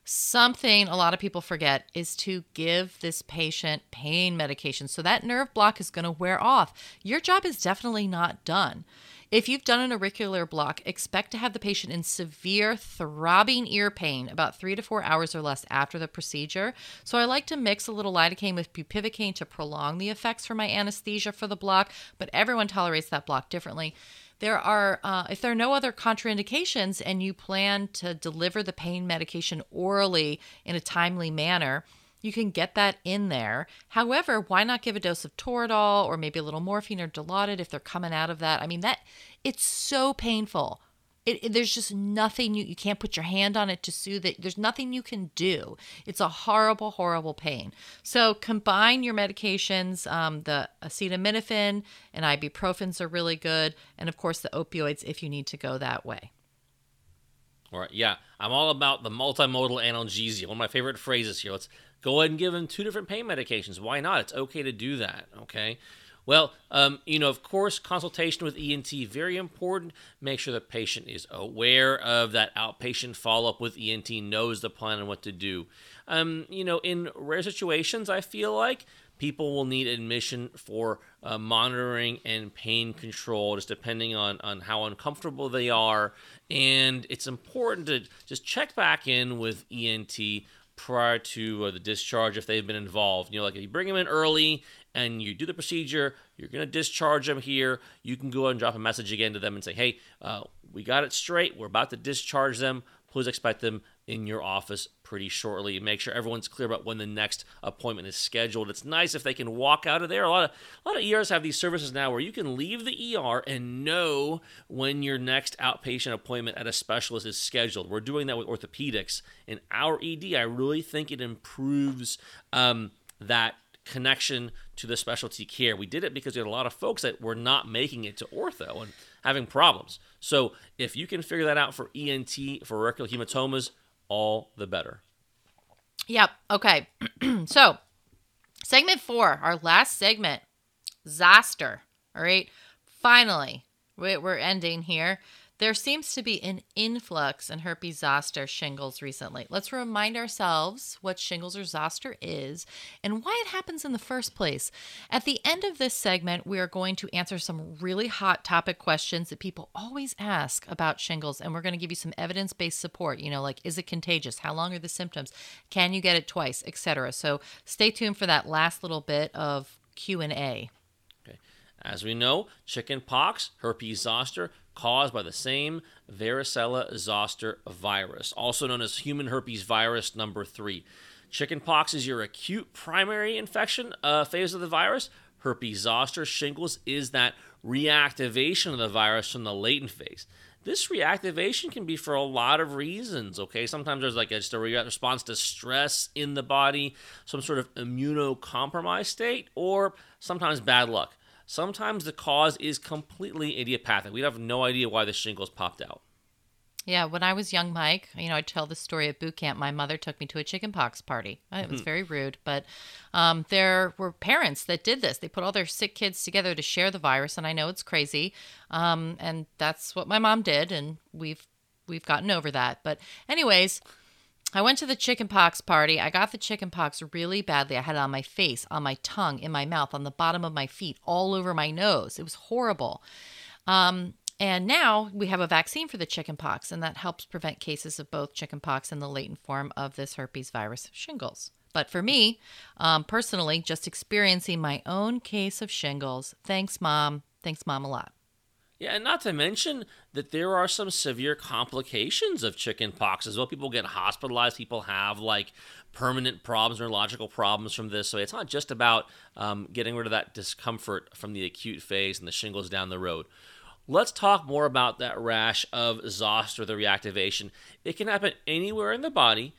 something a lot of people forget is to give this patient pain medication. So that nerve block is going to wear off. Your job is definitely not done. If you've done an auricular block, expect to have the patient in severe throbbing ear pain about three to four hours or less after the procedure. So I like to mix a little lidocaine with bupivacaine to prolong the effects for my anesthesia for the block, but everyone tolerates that block differently there are uh, if there are no other contraindications and you plan to deliver the pain medication orally in a timely manner you can get that in there. However, why not give a dose of Toradol or maybe a little morphine or Dilaudid if they're coming out of that? I mean, that it's so painful. It, it, there's just nothing you you can't put your hand on it to soothe it. There's nothing you can do. It's a horrible, horrible pain. So combine your medications. Um, the acetaminophen and ibuprofens are really good, and of course the opioids if you need to go that way. All right, yeah, I'm all about the multimodal analgesia. One of my favorite phrases here. Let's go ahead and give them two different pain medications. Why not? It's okay to do that. Okay. Well, um, you know, of course, consultation with ENT very important. Make sure the patient is aware of that outpatient follow up with ENT, knows the plan and what to do. Um, you know, in rare situations, I feel like people will need admission for uh, monitoring and pain control, just depending on, on how uncomfortable they are. And it's important to just check back in with ENT prior to uh, the discharge if they've been involved. You know, like if you bring them in early and you do the procedure, you're going to discharge them here. You can go and drop a message again to them and say, hey, uh, we got it straight. We're about to discharge them. Please expect them in your office pretty shortly. Make sure everyone's clear about when the next appointment is scheduled. It's nice if they can walk out of there. A lot of a lot of ERs have these services now where you can leave the ER and know when your next outpatient appointment at a specialist is scheduled. We're doing that with orthopedics. In our ED, I really think it improves um, that connection to the specialty care. We did it because we had a lot of folks that were not making it to ortho and having problems. So if you can figure that out for ENT, for rectal hematomas, all the better. Yep. Okay. so, segment four, our last segment, zoster. All right. Finally, we're ending here. There seems to be an influx in herpes zoster shingles recently. Let's remind ourselves what shingles or zoster is and why it happens in the first place. At the end of this segment, we are going to answer some really hot topic questions that people always ask about shingles, and we're going to give you some evidence based support. You know, like is it contagious? How long are the symptoms? Can you get it twice, etc. So stay tuned for that last little bit of Q and A. Okay. As we know, chicken pox, herpes zoster, caused by the same varicella zoster virus, also known as human herpes virus number three. Chickenpox is your acute primary infection uh, phase of the virus. Herpes zoster shingles is that reactivation of the virus from the latent phase. This reactivation can be for a lot of reasons, okay? Sometimes there's like a, just a response to stress in the body, some sort of immunocompromised state, or sometimes bad luck. Sometimes the cause is completely idiopathic. We have no idea why the shingles popped out. Yeah, when I was young, Mike, you know, I tell the story at boot camp. My mother took me to a chickenpox party. Uh, it was hmm. very rude, but um, there were parents that did this. They put all their sick kids together to share the virus, and I know it's crazy, um, and that's what my mom did, and we've we've gotten over that. But anyways, I went to the chickenpox party. I got the chickenpox really badly. I had it on my face, on my tongue, in my mouth, on the bottom of my feet, all over my nose. It was horrible. Um, and now we have a vaccine for the chickenpox, and that helps prevent cases of both chickenpox and the latent form of this herpes virus, shingles. But for me, um, personally, just experiencing my own case of shingles, thanks, mom. Thanks, mom, a lot. Yeah, and not to mention that there are some severe complications of chickenpox as well. People get hospitalized. People have like permanent problems, neurological problems from this. So it's not just about um, getting rid of that discomfort from the acute phase and the shingles down the road. Let's talk more about that rash of zoster, the reactivation. It can happen anywhere in the body.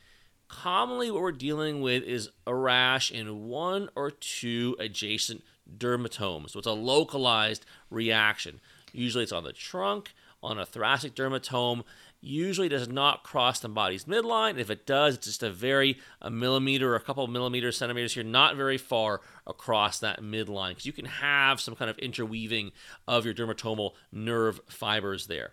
Commonly, what we're dealing with is a rash in one or two adjacent dermatomes. So it's a localized reaction. Usually it's on the trunk, on a thoracic dermatome. Usually does not cross the body's midline. If it does, it's just a very a millimeter or a couple millimeters, centimeters here, not very far across that midline. Because you can have some kind of interweaving of your dermatomal nerve fibers there.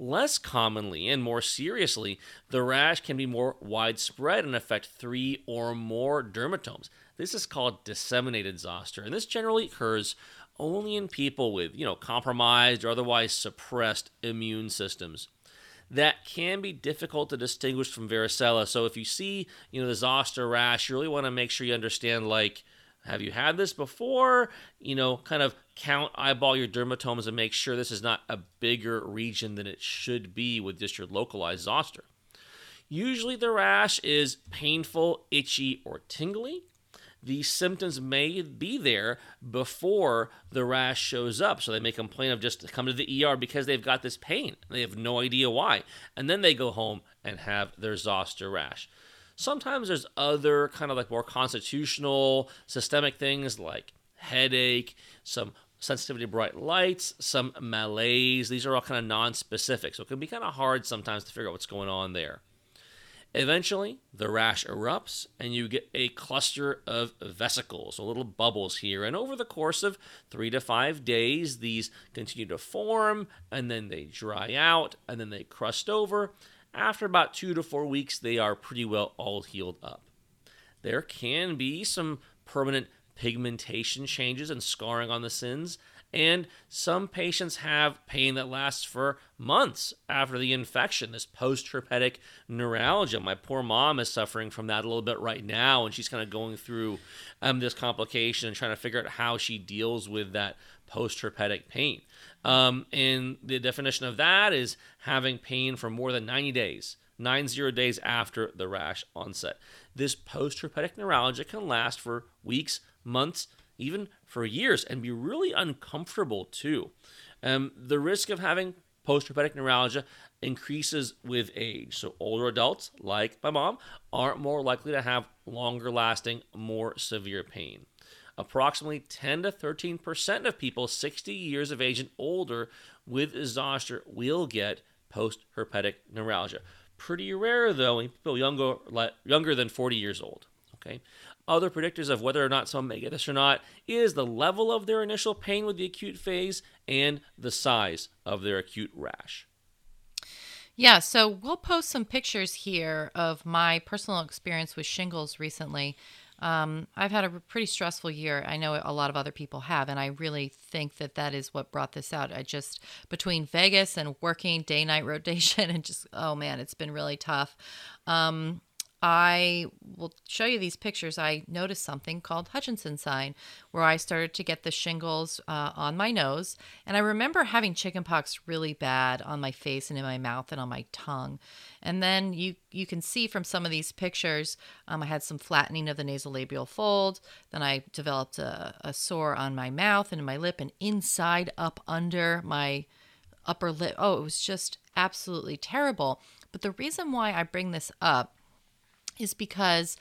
Less commonly and more seriously, the rash can be more widespread and affect three or more dermatomes. This is called disseminated zoster, and this generally occurs only in people with, you know, compromised or otherwise suppressed immune systems. That can be difficult to distinguish from varicella. So if you see, you know, the zoster rash, you really want to make sure you understand like have you had this before? You know, kind of count, eyeball your dermatomes and make sure this is not a bigger region than it should be with just your localized zoster. Usually the rash is painful, itchy, or tingly the symptoms may be there before the rash shows up. So they may complain of just come to the ER because they've got this pain. They have no idea why. And then they go home and have their zoster rash. Sometimes there's other kind of like more constitutional, systemic things like headache, some sensitivity to bright lights, some malaise. These are all kind of non-specific. So it can be kind of hard sometimes to figure out what's going on there. Eventually, the rash erupts and you get a cluster of vesicles, so little bubbles here. And over the course of three to five days, these continue to form and then they dry out and then they crust over. After about two to four weeks, they are pretty well all healed up. There can be some permanent pigmentation changes and scarring on the sins and some patients have pain that lasts for months after the infection, this post herpetic neuralgia. My poor mom is suffering from that a little bit right now, and she's kind of going through um, this complication and trying to figure out how she deals with that post herpetic pain. Um, and the definition of that is having pain for more than 90 days. Nine zero days after the rash onset. This post herpetic neuralgia can last for weeks, months, even for years, and be really uncomfortable too. Um, the risk of having post herpetic neuralgia increases with age. So, older adults, like my mom, are more likely to have longer lasting, more severe pain. approximately 10 to 13% of people 60 years of age and older with zoster will get post herpetic neuralgia. Pretty rare though in people younger, younger than 40 years old. Okay. Other predictors of whether or not someone may get this or not is the level of their initial pain with the acute phase and the size of their acute rash. Yeah, so we'll post some pictures here of my personal experience with shingles recently. Um, I've had a pretty stressful year. I know a lot of other people have, and I really think that that is what brought this out. I just, between Vegas and working day night rotation, and just, oh man, it's been really tough. Um, I will show you these pictures. I noticed something called Hutchinson sign, where I started to get the shingles uh, on my nose. And I remember having chickenpox really bad on my face and in my mouth and on my tongue. And then you you can see from some of these pictures, um, I had some flattening of the nasolabial fold. Then I developed a, a sore on my mouth and in my lip and inside up under my upper lip. Oh, it was just absolutely terrible. But the reason why I bring this up is because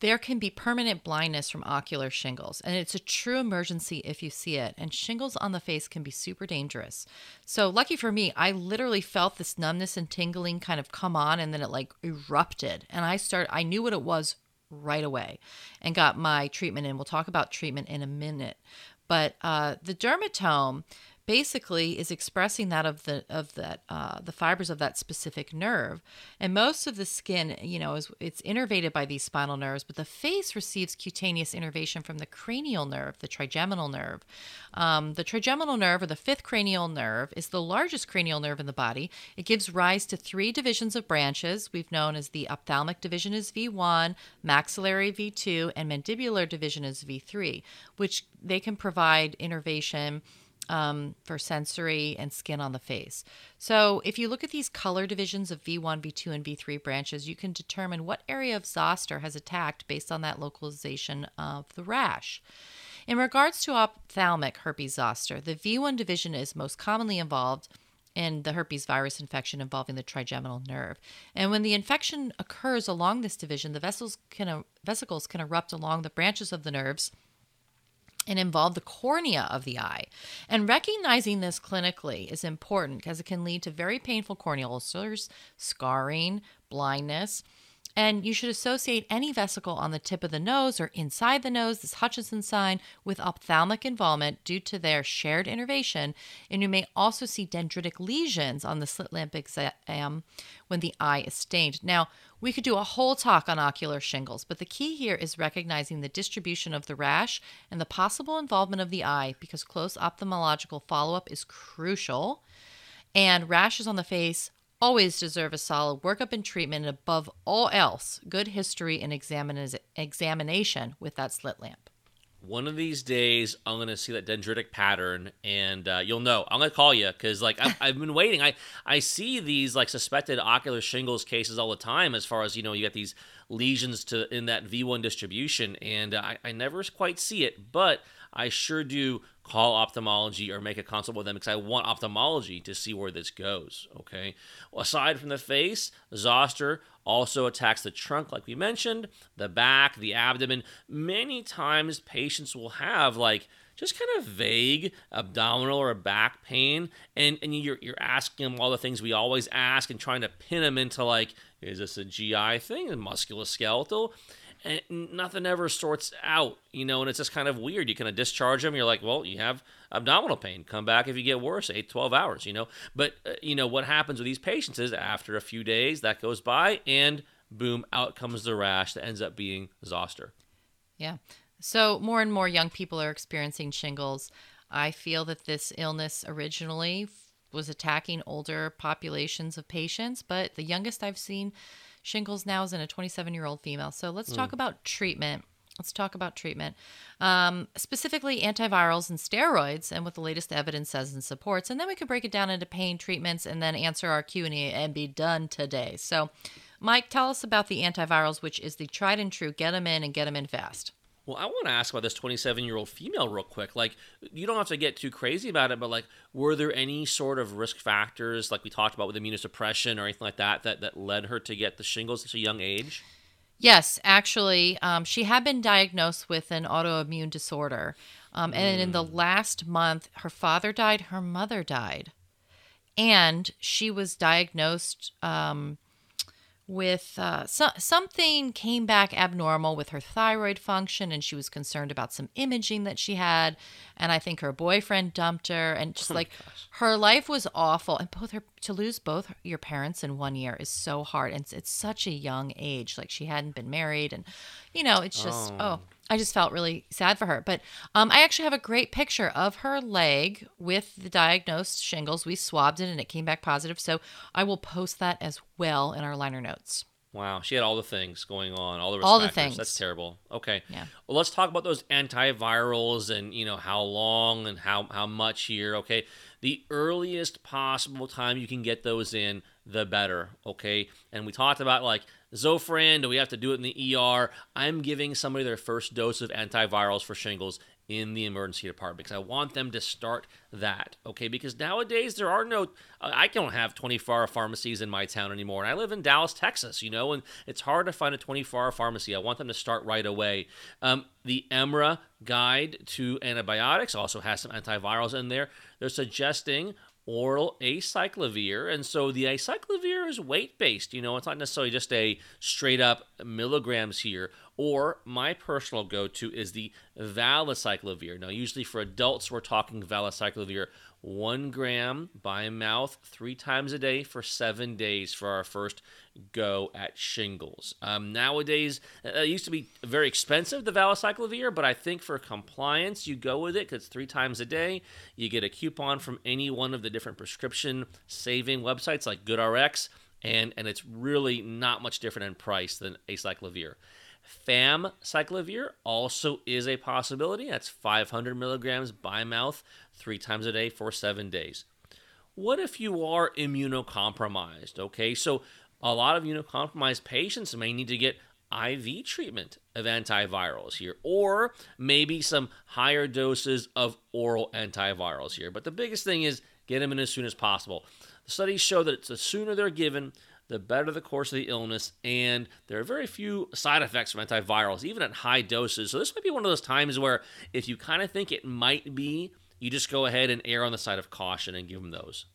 there can be permanent blindness from ocular shingles, and it's a true emergency if you see it. And shingles on the face can be super dangerous. So, lucky for me, I literally felt this numbness and tingling kind of come on, and then it like erupted. And I started, I knew what it was right away and got my treatment. And we'll talk about treatment in a minute. But uh, the dermatome basically is expressing that of the of that uh, the fibers of that specific nerve. And most of the skin you know is it's innervated by these spinal nerves but the face receives cutaneous innervation from the cranial nerve the trigeminal nerve. Um, the trigeminal nerve or the fifth cranial nerve is the largest cranial nerve in the body. It gives rise to three divisions of branches. We've known as the ophthalmic division is v1 maxillary v2 and mandibular division is v3 which they can provide innervation um, for sensory and skin on the face. So, if you look at these color divisions of V1, V2, and V3 branches, you can determine what area of zoster has attacked based on that localization of the rash. In regards to ophthalmic herpes zoster, the V1 division is most commonly involved in the herpes virus infection involving the trigeminal nerve. And when the infection occurs along this division, the vessels can, vesicles can erupt along the branches of the nerves and involve the cornea of the eye. And recognizing this clinically is important because it can lead to very painful corneal ulcers, scarring, blindness. And you should associate any vesicle on the tip of the nose or inside the nose, this Hutchinson sign, with ophthalmic involvement due to their shared innervation. And you may also see dendritic lesions on the slit lamp exam when the eye is stained. Now, we could do a whole talk on ocular shingles, but the key here is recognizing the distribution of the rash and the possible involvement of the eye because close ophthalmological follow up is crucial. And rashes on the face always deserve a solid workup and treatment, and above all else, good history and examination with that slit lamp one of these days I'm gonna see that dendritic pattern, and uh, you'll know. I'm gonna call you because like I've, I've, been waiting. I I see these like suspected ocular shingles cases all the time. As far as you know, you got these lesions to in that V1 distribution, and uh, I, I never quite see it, but I sure do call ophthalmology or make a consult with them because I want ophthalmology to see where this goes. Okay. Well, aside from the face, zoster also attacks the trunk, like we mentioned, the back, the abdomen. Many times patients will have like just kind of vague abdominal or back pain, and, and you're, you're asking them all the things we always ask and trying to pin them into like, is this a GI thing, a musculoskeletal? And nothing ever sorts out, you know, and it's just kind of weird. You kind of discharge them, you're like, well, you have abdominal pain. Come back if you get worse, 8, 12 hours, you know. But, uh, you know, what happens with these patients is after a few days, that goes by, and boom, out comes the rash that ends up being zoster. Yeah. So more and more young people are experiencing shingles. I feel that this illness originally was attacking older populations of patients, but the youngest I've seen Shingles now is in a 27 year old female. So let's mm. talk about treatment. Let's talk about treatment, um, specifically antivirals and steroids, and what the latest evidence says and supports. And then we could break it down into pain treatments, and then answer our Q and A and be done today. So, Mike, tell us about the antivirals, which is the tried and true. Get them in and get them in fast. Well, I want to ask about this 27 year old female real quick. Like, you don't have to get too crazy about it, but like, were there any sort of risk factors, like we talked about with immunosuppression or anything like that, that, that led her to get the shingles at such a young age? Yes, actually, um, she had been diagnosed with an autoimmune disorder. Um, and in the last month, her father died, her mother died. And she was diagnosed um, with uh, so- something came back abnormal with her thyroid function, and she was concerned about some imaging that she had. And I think her boyfriend dumped her, and just like her life was awful. And both her to lose both your parents in one year is so hard, and it's, it's such a young age. Like she hadn't been married, and you know, it's just oh. I just felt really sad for her. But um, I actually have a great picture of her leg with the diagnosed shingles. We swabbed it and it came back positive. So I will post that as well in our liner notes. Wow, she had all the things going on, all the risk All the things. That's terrible. Okay. Yeah. Well, let's talk about those antivirals and you know how long and how how much here. Okay. The earliest possible time you can get those in, the better. Okay. And we talked about like Zofran. Do we have to do it in the ER? I'm giving somebody their first dose of antivirals for shingles in the emergency department because I want them to start that. Okay, because nowadays there are no, I don't have 24 hour pharmacies in my town anymore. And I live in Dallas, Texas, you know, and it's hard to find a 24 hour pharmacy. I want them to start right away. Um, the EMRA guide to antibiotics also has some antivirals in there. They're suggesting oral acyclovir. And so the acyclovir is weight based. You know, it's not necessarily just a straight up milligrams here. Or my personal go to is the valacyclovir. Now, usually for adults, we're talking valacyclovir one gram by mouth three times a day for seven days for our first go at shingles. Um, nowadays, uh, it used to be very expensive, the valacyclovir, but I think for compliance, you go with it because three times a day. You get a coupon from any one of the different prescription saving websites like GoodRx, and, and it's really not much different in price than acyclovir. Famciclovir also is a possibility. That's 500 milligrams by mouth three times a day for seven days. What if you are immunocompromised? Okay, so a lot of immunocompromised patients may need to get IV treatment of antivirals here, or maybe some higher doses of oral antivirals here. But the biggest thing is get them in as soon as possible. Studies show that the sooner they're given, the better the course of the illness, and there are very few side effects from antivirals, even at high doses. So, this might be one of those times where if you kind of think it might be, you just go ahead and err on the side of caution and give them those.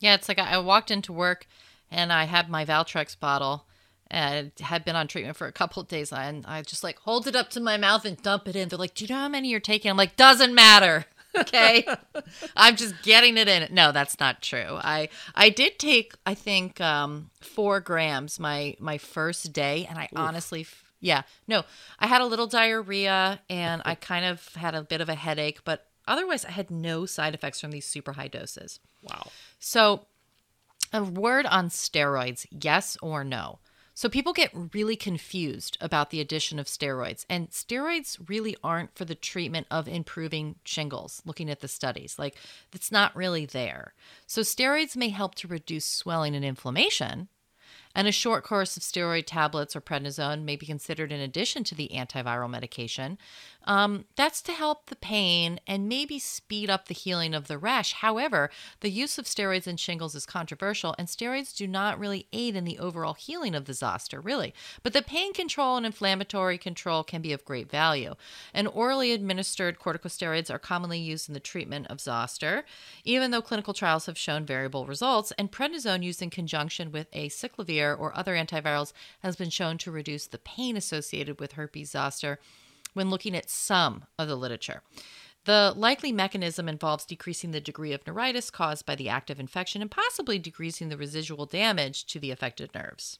Yeah, it's like I walked into work and I had my Valtrex bottle and had been on treatment for a couple of days and I just like hold it up to my mouth and dump it in. They're like, "Do you know how many you're taking?" I'm like, "Doesn't matter." Okay. I'm just getting it in. No, that's not true. I I did take I think um 4 grams my my first day and I honestly yeah, no. I had a little diarrhea and I kind of had a bit of a headache, but otherwise I had no side effects from these super high doses. Wow. So, a word on steroids, yes or no? So, people get really confused about the addition of steroids, and steroids really aren't for the treatment of improving shingles, looking at the studies. Like, it's not really there. So, steroids may help to reduce swelling and inflammation, and a short course of steroid tablets or prednisone may be considered in addition to the antiviral medication. Um, that's to help the pain and maybe speed up the healing of the rash. However, the use of steroids in shingles is controversial, and steroids do not really aid in the overall healing of the zoster, really. But the pain control and inflammatory control can be of great value. And orally administered corticosteroids are commonly used in the treatment of zoster, even though clinical trials have shown variable results. And prednisone used in conjunction with acyclovir or other antivirals has been shown to reduce the pain associated with herpes zoster when looking at some of the literature. The likely mechanism involves decreasing the degree of neuritis caused by the active infection and possibly decreasing the residual damage to the affected nerves.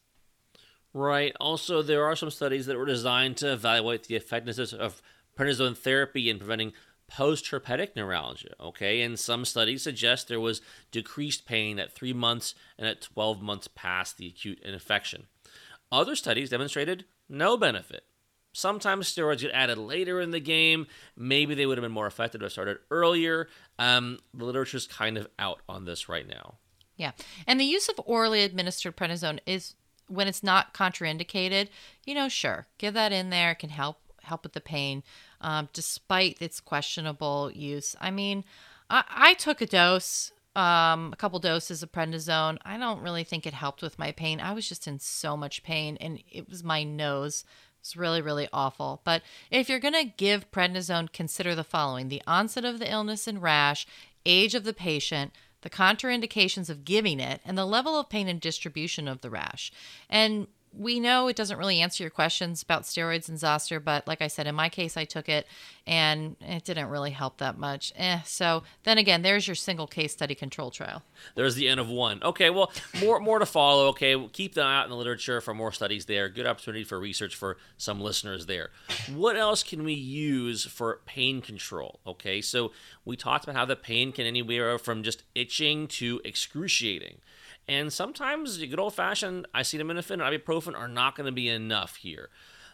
Right. Also, there are some studies that were designed to evaluate the effectiveness of prednisone therapy in preventing post-herpetic neuralgia. Okay, and some studies suggest there was decreased pain at three months and at 12 months past the acute infection. Other studies demonstrated no benefit. Sometimes steroids get added later in the game. Maybe they would have been more effective if started earlier. Um, the is kind of out on this right now. Yeah. And the use of orally administered prednisone is when it's not contraindicated, you know, sure, give that in there. It can help help with the pain, um, despite its questionable use. I mean, I, I took a dose um, a couple doses of prednisone. I don't really think it helped with my pain. I was just in so much pain, and it was my nose. It's really, really awful. But if you're going to give prednisone, consider the following the onset of the illness and rash, age of the patient, the contraindications of giving it, and the level of pain and distribution of the rash. And we know it doesn't really answer your questions about steroids and Zoster, but like I said, in my case, I took it and it didn't really help that much. Eh, so then again, there's your single case study control trial. There's the end of one. Okay, well, more more to follow. Okay, we'll keep them out in the literature for more studies there. Good opportunity for research for some listeners there. What else can we use for pain control? Okay, so we talked about how the pain can anywhere from just itching to excruciating. And sometimes the good old fashioned acetaminophen and ibuprofen are not going to be enough here.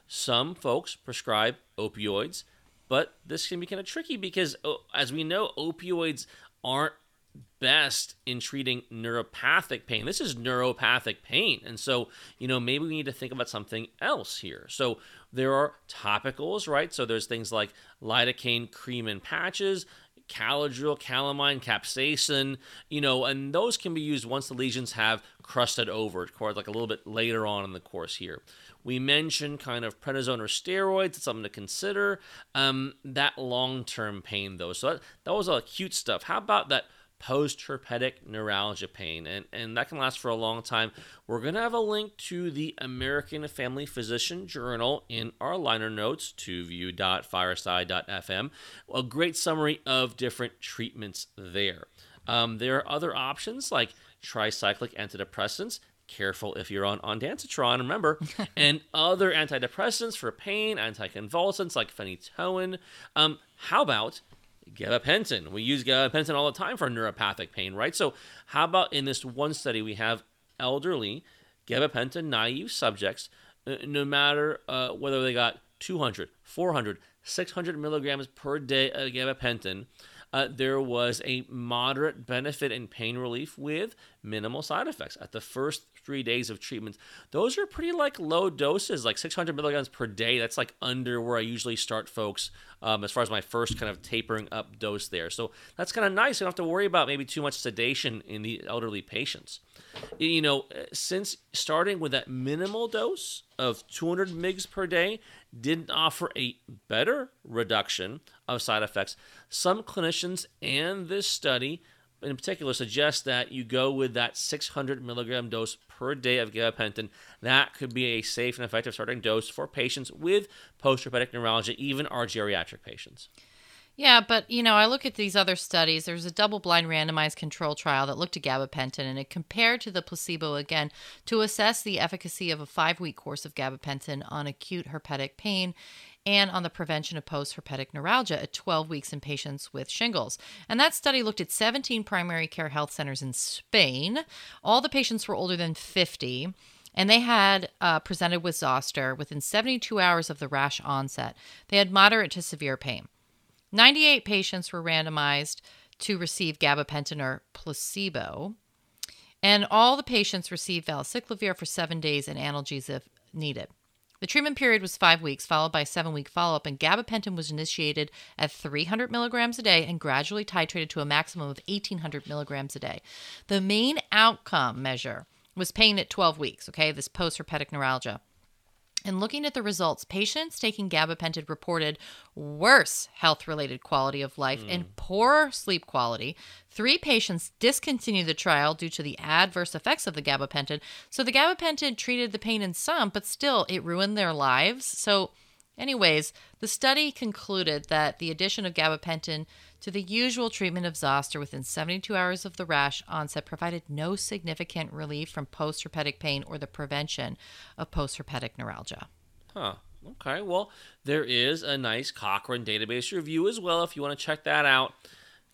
Some folks prescribe opioids, but this can be kind of tricky because, oh, as we know, opioids aren't best in treating neuropathic pain. This is neuropathic pain. And so, you know, maybe we need to think about something else here. So, there are topicals, right? So, there's things like lidocaine cream and patches. Caladryl, calamine, capsaicin, you know, and those can be used once the lesions have crusted over, like a little bit later on in the course here. We mentioned kind of prednisone or steroids. It's something to consider. Um, that long term pain, though. So that, that was all acute stuff. How about that post herpetic neuralgia pain, and, and that can last for a long time. We're going to have a link to the American Family Physician Journal in our liner notes twoview.fireside.fm. A great summary of different treatments there. Um, there are other options like tricyclic antidepressants. Careful if you're on ondansetron, remember, and other antidepressants for pain, anticonvulsants like phenytoin. Um, how about gabapentin. We use gabapentin all the time for neuropathic pain, right? So, how about in this one study, we have elderly gabapentin naive subjects, uh, no matter uh, whether they got 200, 400, 600 milligrams per day of gabapentin, uh, there was a moderate benefit in pain relief with minimal side effects at the first three days of treatment. Those are pretty like low doses, like 600 milligrams per day. That's like under where I usually start folks um, as far as my first kind of tapering up dose there. So that's kind of nice. You don't have to worry about maybe too much sedation in the elderly patients. You know, since starting with that minimal dose of 200 mgs per day didn't offer a better reduction of side effects, some clinicians and this study in particular suggests that you go with that 600 milligram dose per day of gabapentin. That could be a safe and effective starting dose for patients with post-herpetic neuralgia, even our geriatric patients. Yeah, but you know, I look at these other studies. There's a double blind randomized control trial that looked at gabapentin and it compared to the placebo again to assess the efficacy of a five week course of gabapentin on acute herpetic pain and on the prevention of post herpetic neuralgia at 12 weeks in patients with shingles. And that study looked at 17 primary care health centers in Spain. All the patients were older than 50 and they had uh, presented with zoster within 72 hours of the rash onset. They had moderate to severe pain. 98 patients were randomized to receive gabapentin or placebo, and all the patients received valacyclovir for seven days and analgesics if needed. The treatment period was five weeks, followed by a seven week follow up, and gabapentin was initiated at 300 milligrams a day and gradually titrated to a maximum of 1800 milligrams a day. The main outcome measure was pain at 12 weeks, okay, this post herpetic neuralgia. And looking at the results, patients taking gabapentin reported worse health related quality of life mm. and hmm. poorer sleep quality. Three patients discontinued the trial due to the adverse effects of the gabapentin. So the gabapentin treated the pain in some, but still it ruined their lives. So, anyways, the study concluded that the addition of gabapentin to the usual treatment of zoster within 72 hours of the rash onset provided no significant relief from post herpetic pain or the prevention of post herpetic neuralgia. Huh. Okay. Well, there is a nice Cochrane database review as well if you want to check that out.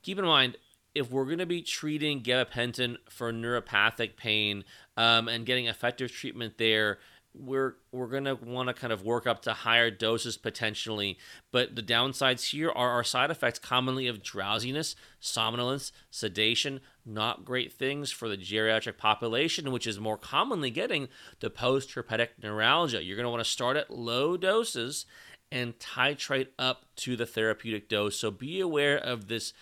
Keep in mind, if we're going to be treating gabapentin for neuropathic pain um, and getting effective treatment there, we're we're to want to kind of work up to higher doses potentially but the downsides here are our side effects commonly of drowsiness somnolence sedation not great things for the geriatric population which is more commonly getting the post herpetic neuralgia you're to want to start at low doses and titrate up to the therapeutic dose so be aware of this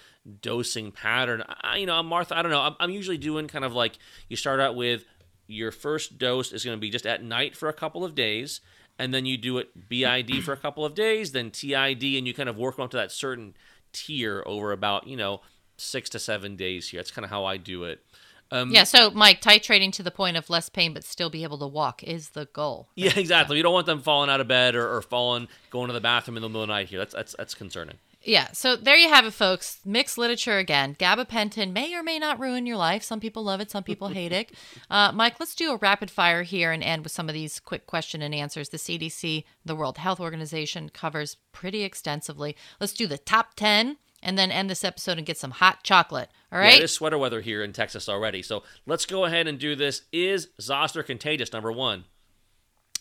dosing pattern. I, you know, I'm Martha, I don't know. I'm, I'm usually doing kind of like you start out with your first dose is going to be just at night for a couple of days, and then you do it BID for a couple of days, then TID, and you kind of work up to that certain tier over about you know six to seven days here. That's kind of how I do it. Um, yeah, so Mike, titrating to the point of less pain but still be able to walk is the goal. Yeah, exactly. You don't want them falling out of bed or, or falling, going to the bathroom in the middle of the night here. That's that's that's concerning. Yeah, so there you have it, folks. Mixed literature again. Gabapentin may or may not ruin your life. Some people love it, some people hate it. Uh, Mike, let's do a rapid fire here and end with some of these quick question and answers. The CDC, the World Health Organization, covers pretty extensively. Let's do the top 10 and then end this episode and get some hot chocolate. All right. Yeah, it is sweater weather here in Texas already. So let's go ahead and do this. Is zoster contagious? Number one.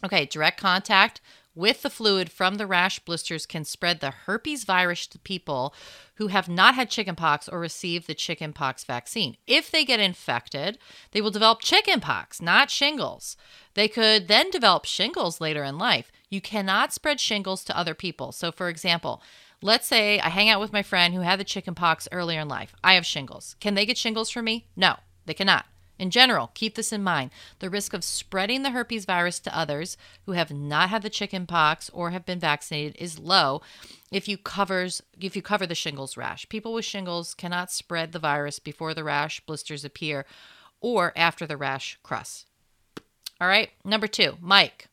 Okay, direct contact with the fluid from the rash blisters can spread the herpes virus to people who have not had chickenpox or received the chickenpox vaccine. If they get infected, they will develop chickenpox, not shingles. They could then develop shingles later in life. You cannot spread shingles to other people. So, for example, let's say I hang out with my friend who had the chickenpox earlier in life. I have shingles. Can they get shingles from me? No, they cannot. In general, keep this in mind. The risk of spreading the herpes virus to others who have not had the chickenpox or have been vaccinated is low if you covers if you cover the shingles rash. People with shingles cannot spread the virus before the rash blisters appear or after the rash crusts. All right, number 2, Mike.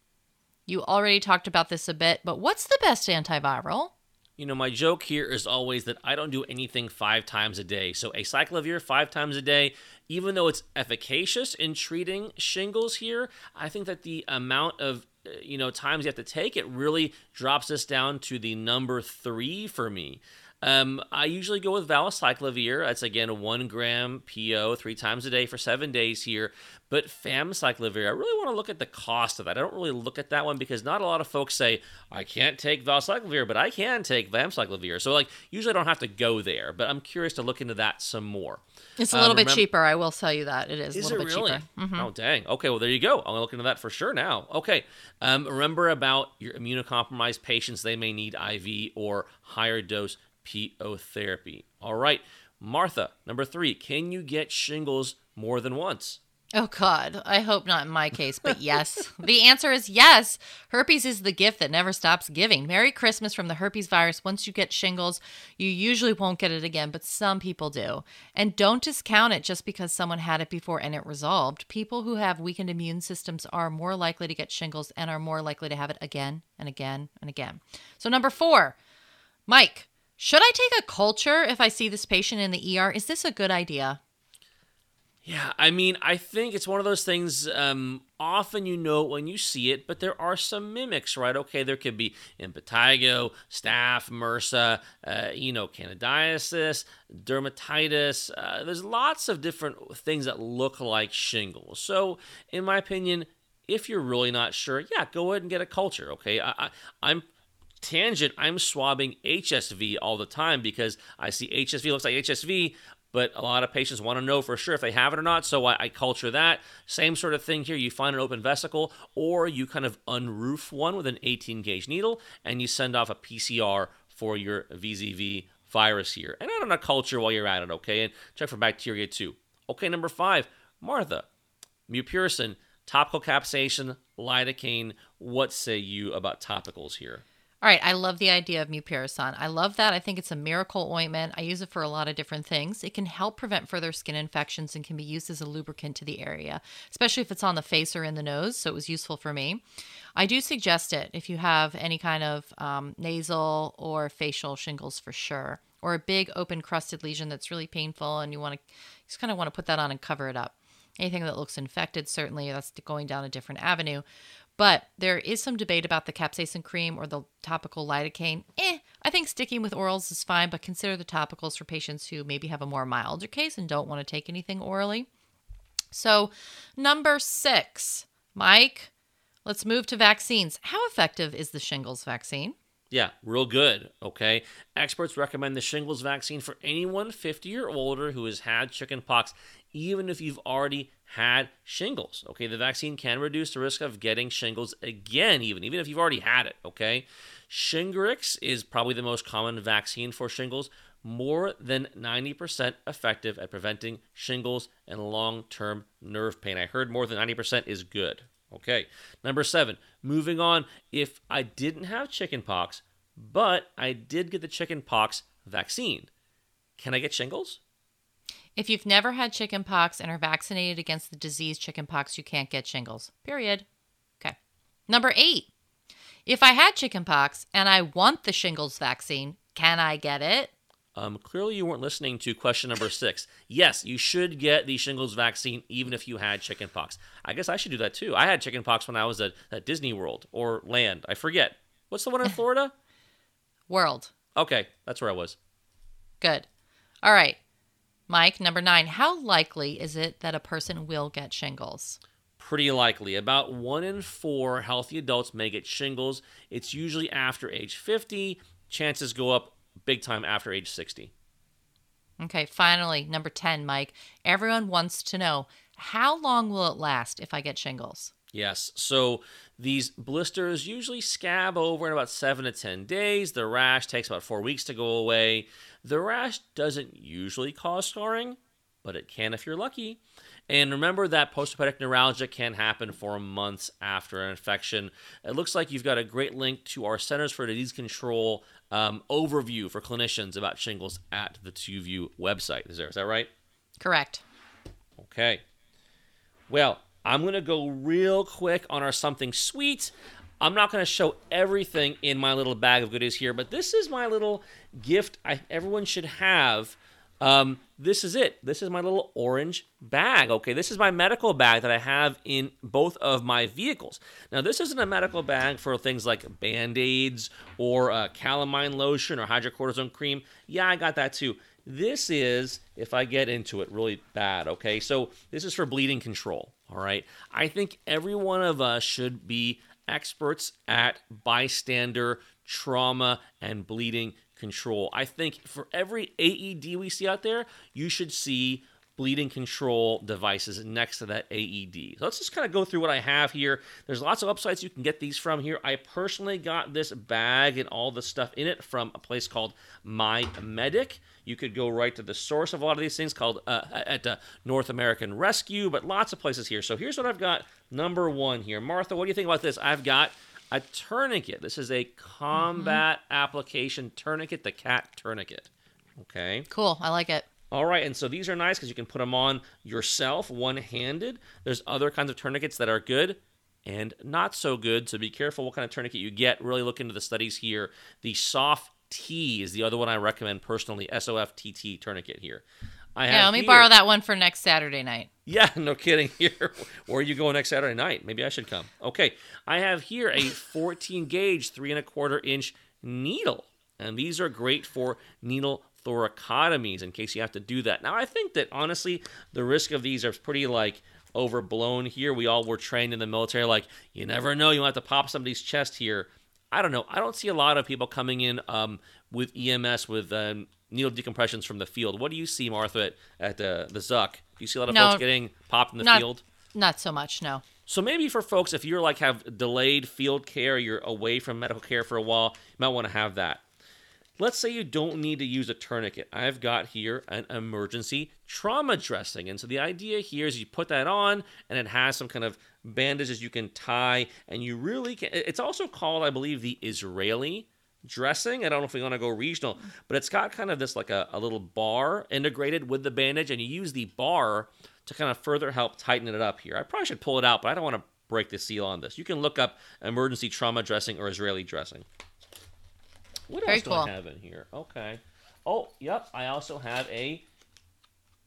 You already talked about this a bit, but what's the best antiviral? You know, my joke here is always that I don't do anything five times a day. So, a acyclovir five times a day even though it's efficacious in treating shingles here, I think that the amount of uh, you know times you have to take it really drops us down to the number three for me. Um, I usually go with valacyclovir. That's again a one gram PO three times a day for seven days here. But famciclovir, I really want to look at the cost of that. I don't really look at that one because not a lot of folks say I can't take valacyclovir, but I can take famciclovir. So like usually I don't have to go there. But I'm curious to look into that some more. It's a little uh, bit cheaper. I will tell you that it is, is a little it bit really? cheaper. Mm-hmm. Oh dang. Okay, well there you go. I'm gonna look into that for sure now. Okay. Um, remember about your immunocompromised patients; they may need IV or higher dose PO therapy. All right, Martha. Number three. Can you get shingles more than once? Oh, God. I hope not in my case, but yes. the answer is yes. Herpes is the gift that never stops giving. Merry Christmas from the herpes virus. Once you get shingles, you usually won't get it again, but some people do. And don't discount it just because someone had it before and it resolved. People who have weakened immune systems are more likely to get shingles and are more likely to have it again and again and again. So, number four, Mike, should I take a culture if I see this patient in the ER? Is this a good idea? Yeah, I mean, I think it's one of those things. Um, often you know when you see it, but there are some mimics, right? Okay, there could be impetigo, staph, MRSA, uh, you know, candidiasis, dermatitis. Uh, there's lots of different things that look like shingles. So, in my opinion, if you're really not sure, yeah, go ahead and get a culture. Okay, I, I, I'm tangent, I'm swabbing HSV all the time because I see HSV looks like HSV, but a lot of patients want to know for sure if they have it or not. So I, I, culture that. Same sort of thing here. You find an open vesicle, or you kind of unroof one with an 18 gauge needle, and you send off a PCR for your VZV virus here. And add on a culture while you're at it, okay? And check for bacteria too. Okay, number five, Martha, mupirocin, topical capsaicin, lidocaine. What say you about topicals here? All right, I love the idea of mupirocin. I love that. I think it's a miracle ointment. I use it for a lot of different things. It can help prevent further skin infections and can be used as a lubricant to the area, especially if it's on the face or in the nose. So it was useful for me. I do suggest it if you have any kind of um, nasal or facial shingles for sure, or a big open crusted lesion that's really painful and you want to just kind of want to put that on and cover it up. Anything that looks infected, certainly that's going down a different avenue. But there is some debate about the capsaicin cream or the topical lidocaine. Eh, I think sticking with orals is fine, but consider the topicals for patients who maybe have a more milder case and don't want to take anything orally. So, number six, Mike, let's move to vaccines. How effective is the shingles vaccine? Yeah, real good. Okay. Experts recommend the shingles vaccine for anyone 50 or older who has had chickenpox, even if you've already had shingles. Okay. The vaccine can reduce the risk of getting shingles again, even, even if you've already had it. Okay. Shingrix is probably the most common vaccine for shingles, more than 90% effective at preventing shingles and long term nerve pain. I heard more than 90% is good. Okay. Number seven, moving on. If I didn't have chickenpox, but I did get the chickenpox vaccine, can I get shingles? If you've never had chickenpox and are vaccinated against the disease chickenpox, you can't get shingles. Period. Okay. Number eight. If I had chickenpox and I want the shingles vaccine, can I get it? Um, clearly, you weren't listening to question number six. Yes, you should get the shingles vaccine even if you had chickenpox. I guess I should do that too. I had chickenpox when I was at, at Disney World or Land. I forget. What's the one in Florida? World. Okay, that's where I was. Good. All right. Mike, number nine. How likely is it that a person will get shingles? Pretty likely. About one in four healthy adults may get shingles. It's usually after age 50. Chances go up big time after age 60. Okay, finally, number 10, Mike. Everyone wants to know how long will it last if I get shingles? Yes. So these blisters usually scab over in about seven to 10 days. The rash takes about four weeks to go away. The rash doesn't usually cause scarring, but it can if you're lucky. And remember that postherpetic neuralgia can happen for months after an infection. It looks like you've got a great link to our Centers for Disease Control um, overview for clinicians about shingles at the Two View website. Is there? Is that right? Correct. Okay. Well, I'm going to go real quick on our something sweet. I'm not going to show everything in my little bag of goodies here, but this is my little gift I, everyone should have um, this is it. This is my little orange bag. Okay, this is my medical bag that I have in both of my vehicles. Now, this isn't a medical bag for things like band aids or uh, calamine lotion or hydrocortisone cream. Yeah, I got that too. This is, if I get into it really bad, okay? So, this is for bleeding control, all right? I think every one of us should be experts at bystander trauma and bleeding control. I think for every AED we see out there, you should see bleeding control devices next to that AED. So let's just kind of go through what I have here. There's lots of websites you can get these from here. I personally got this bag and all the stuff in it from a place called My Medic. You could go right to the source of a lot of these things called uh, at uh, North American Rescue, but lots of places here. So here's what I've got. Number one here, Martha. What do you think about this? I've got a tourniquet. This is a combat mm-hmm. application tourniquet, the cat tourniquet. Okay. Cool. I like it. All right, and so these are nice because you can put them on yourself one handed. There's other kinds of tourniquets that are good and not so good, so be careful what kind of tourniquet you get. Really look into the studies here. The Soft T is the other one I recommend personally, S O F T T tourniquet here. I yeah, let me here, borrow that one for next Saturday night. Yeah, no kidding. Here, where are you going next Saturday night? Maybe I should come. Okay, I have here a 14 gauge, three and a quarter inch needle, and these are great for needle thoracotomies in case you have to do that. Now, I think that honestly, the risk of these are pretty like overblown here. We all were trained in the military, like you never know, you might have to pop somebody's chest here. I don't know. I don't see a lot of people coming in um, with EMS with um, needle decompressions from the field. What do you see, Martha, at, the the Zuck? Do you see a lot of no, folks getting popped in the not, field? Not so much, no. So maybe for folks, if you're like have delayed field care, you're away from medical care for a while, you might want to have that. Let's say you don't need to use a tourniquet. I've got here an emergency trauma dressing. And so the idea here is you put that on and it has some kind of bandages you can tie and you really can it's also called I believe the Israeli dressing. I don't know if we want to go regional, but it's got kind of this like a, a little bar integrated with the bandage, and you use the bar to kind of further help tighten it up here. I probably should pull it out, but I don't want to break the seal on this. You can look up emergency trauma dressing or Israeli dressing. What Very else do cool. I have in here? Okay. Oh, yep. I also have a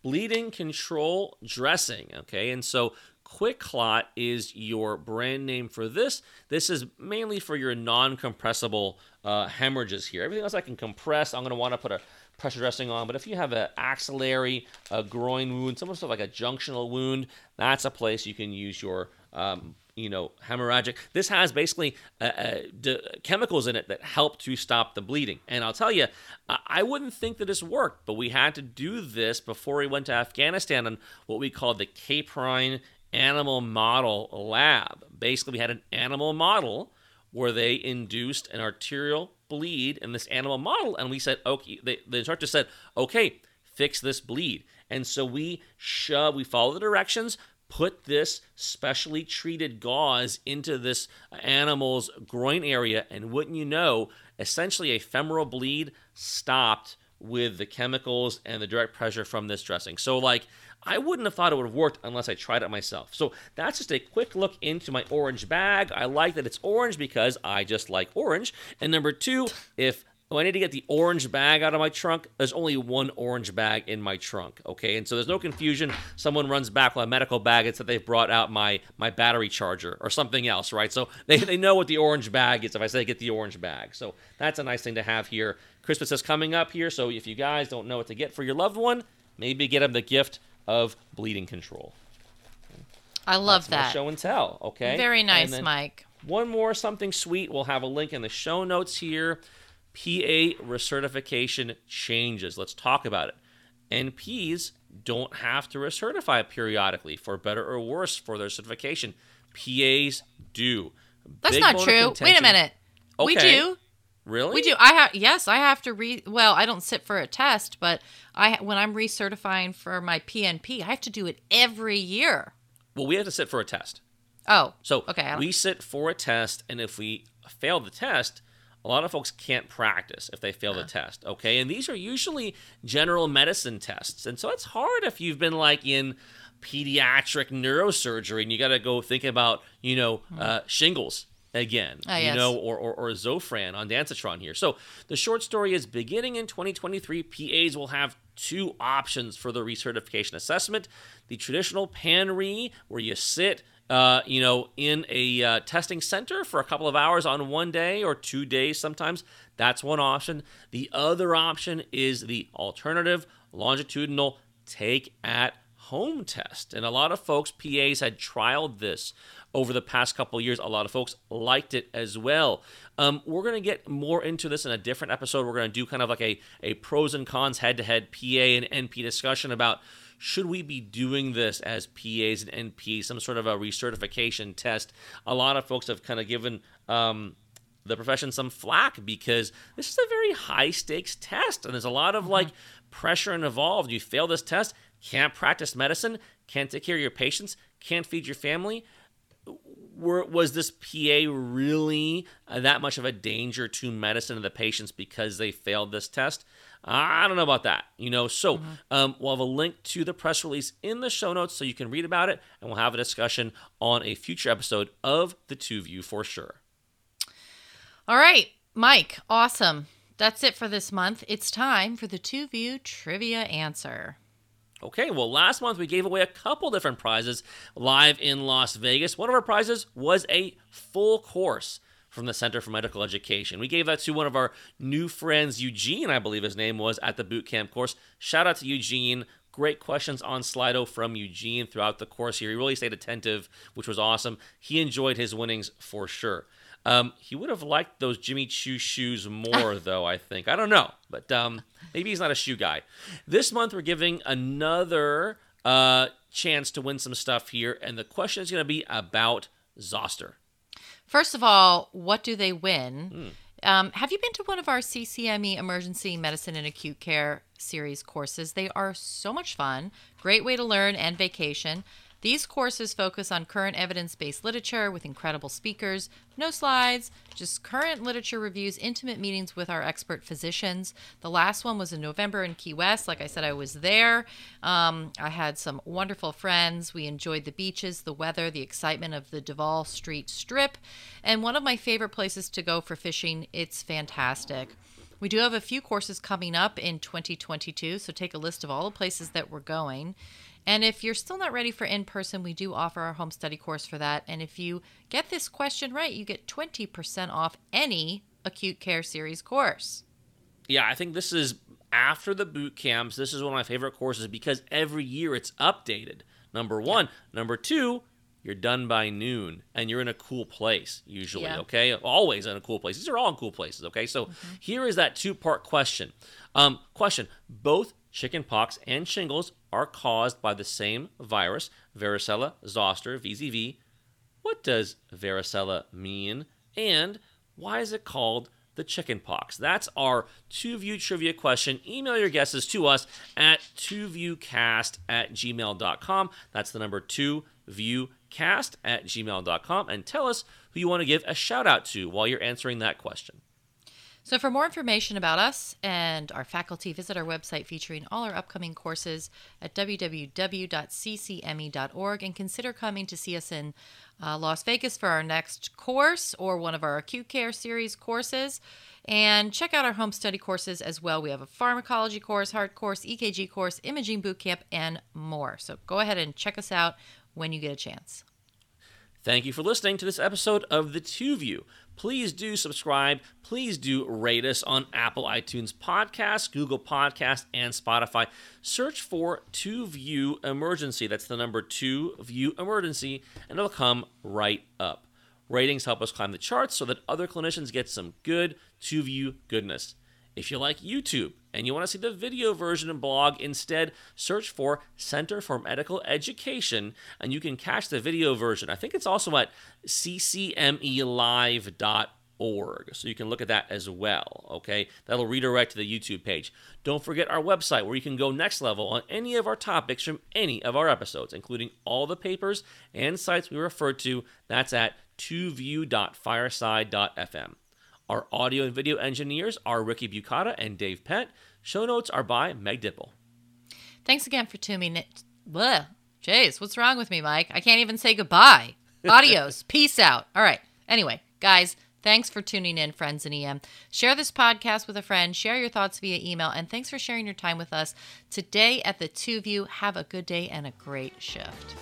bleeding control dressing. Okay. And so QuikClot is your brand name for this. This is mainly for your non compressible uh, hemorrhages here. Everything else I can compress. I'm going to want to put a pressure dressing on. But if you have an axillary, a groin wound, some sort of like a junctional wound, that's a place you can use your um, you know, hemorrhagic. This has basically uh, uh, d- chemicals in it that help to stop the bleeding. And I'll tell you, I wouldn't think that this worked, but we had to do this before we went to Afghanistan on what we called the Caprine Animal Model Lab. Basically, we had an animal model where they induced an arterial bleed in this animal model, and we said, okay, the instructor said, okay, fix this bleed. And so we shove, we follow the directions, put this specially treated gauze into this animal's groin area, and wouldn't you know, essentially a femoral bleed stopped with the chemicals and the direct pressure from this dressing. So, like, I wouldn't have thought it would have worked unless I tried it myself. So that's just a quick look into my orange bag. I like that it's orange because I just like orange. And number two, if oh, I need to get the orange bag out of my trunk, there's only one orange bag in my trunk. Okay, and so there's no confusion. Someone runs back with a medical bag, it's that they've brought out my my battery charger or something else, right? So they, they know what the orange bag is if I say get the orange bag. So that's a nice thing to have here. Christmas is coming up here, so if you guys don't know what to get for your loved one, maybe get them the gift of bleeding control. I love that. Show and tell. Okay. Very nice, Mike. One more something sweet. We'll have a link in the show notes here. PA recertification changes. Let's talk about it. NPs don't have to recertify periodically for better or worse for their certification. PAs do. That's Big not true. Wait a minute. We do. Really? We do. I have yes, I have to re. Well, I don't sit for a test, but I when I'm recertifying for my PNP, I have to do it every year. Well, we have to sit for a test. Oh, So okay. We sit for a test, and if we fail the test, a lot of folks can't practice if they fail the test. Okay, and these are usually general medicine tests, and so it's hard if you've been like in pediatric neurosurgery and you got to go think about you know uh, shingles again, Ah, you yes. know, or, or, or Zofran ondansetron here. So the short story is beginning in 2023, PAs will have two options for the recertification assessment. The traditional PANRE, where you sit, uh, you know, in a uh, testing center for a couple of hours on one day or two days sometimes. That's one option. The other option is the alternative longitudinal take at home test. And a lot of folks, PAs, had trialed this over the past couple years. A lot of folks liked it as well. Um, we're going to get more into this in a different episode. We're going to do kind of like a, a pros and cons head to head PA and NP discussion about should we be doing this as PAs and NPs, some sort of a recertification test. A lot of folks have kind of given. Um, the profession some flack because this is a very high stakes test and there's a lot of like pressure involved. You fail this test, can't practice medicine, can't take care of your patients, can't feed your family. Were, was this PA really that much of a danger to medicine and the patients because they failed this test? I don't know about that, you know. So um, we'll have a link to the press release in the show notes so you can read about it, and we'll have a discussion on a future episode of the Two View for sure. All right, Mike. Awesome. That's it for this month. It's time for the two view trivia answer. Okay, well, last month we gave away a couple different prizes live in Las Vegas. One of our prizes was a full course from the Center for Medical Education. We gave that to one of our new friends, Eugene, I believe his name was, at the boot camp course. Shout out to Eugene. Great questions on Slido from Eugene throughout the course here. He really stayed attentive, which was awesome. He enjoyed his winnings for sure. Um, he would have liked those Jimmy Choo shoes more, though, I think. I don't know, but um, maybe he's not a shoe guy. This month, we're giving another uh, chance to win some stuff here, and the question is going to be about Zoster. First of all, what do they win? Um, have you been to one of our CCME Emergency Medicine and Acute Care series courses? They are so much fun. Great way to learn and vacation. These courses focus on current evidence based literature with incredible speakers, no slides, just current literature reviews, intimate meetings with our expert physicians. The last one was in November in Key West. Like I said, I was there. Um, I had some wonderful friends. We enjoyed the beaches, the weather, the excitement of the Duval Street Strip, and one of my favorite places to go for fishing. It's fantastic. We do have a few courses coming up in 2022, so take a list of all the places that we're going. And if you're still not ready for in person, we do offer our home study course for that. And if you get this question right, you get 20% off any acute care series course. Yeah, I think this is after the boot camps. This is one of my favorite courses because every year it's updated. Number one. Number two, you're done by noon, and you're in a cool place, usually, Yeah. okay? Always in a cool place. These are all in cool places, okay? So here is that two part question. Um, question Both chickenpox and shingles are caused by the same virus, varicella zoster, VZV. What does varicella mean? And why is it called the chickenpox? That's our two view trivia question. Email your guesses to us at twoviewcast at gmail.com. That's the number two viewcast at gmail.com. And tell us who you want to give a shout out to while you're answering that question. So, for more information about us and our faculty, visit our website featuring all our upcoming courses at www.ccme.org and consider coming to see us in uh, Las Vegas for our next course or one of our acute care series courses. And check out our home study courses as well. We have a pharmacology course, heart course, EKG course, imaging boot camp, and more. So, go ahead and check us out when you get a chance. Thank you for listening to this episode of The Two View. Please do subscribe. Please do rate us on Apple iTunes Podcasts, Google Podcasts, and Spotify. Search for Two View Emergency. That's the number Two View Emergency, and it'll come right up. Ratings help us climb the charts so that other clinicians get some good Two View goodness. If you like YouTube and you want to see the video version and blog, instead search for Center for Medical Education and you can catch the video version. I think it's also at ccmelive.org. So you can look at that as well. Okay. That'll redirect to the YouTube page. Don't forget our website where you can go next level on any of our topics from any of our episodes, including all the papers and sites we refer to. That's at twoview.fireside.fm. Our audio and video engineers are Ricky Bucata and Dave Pett. Show notes are by Meg Dipple. Thanks again for tuning in. Bleh. Jeez, what's wrong with me, Mike? I can't even say goodbye. Adios. Peace out. All right. Anyway, guys, thanks for tuning in, friends in EM. Share this podcast with a friend. Share your thoughts via email. And thanks for sharing your time with us today at the Two View. Have a good day and a great shift.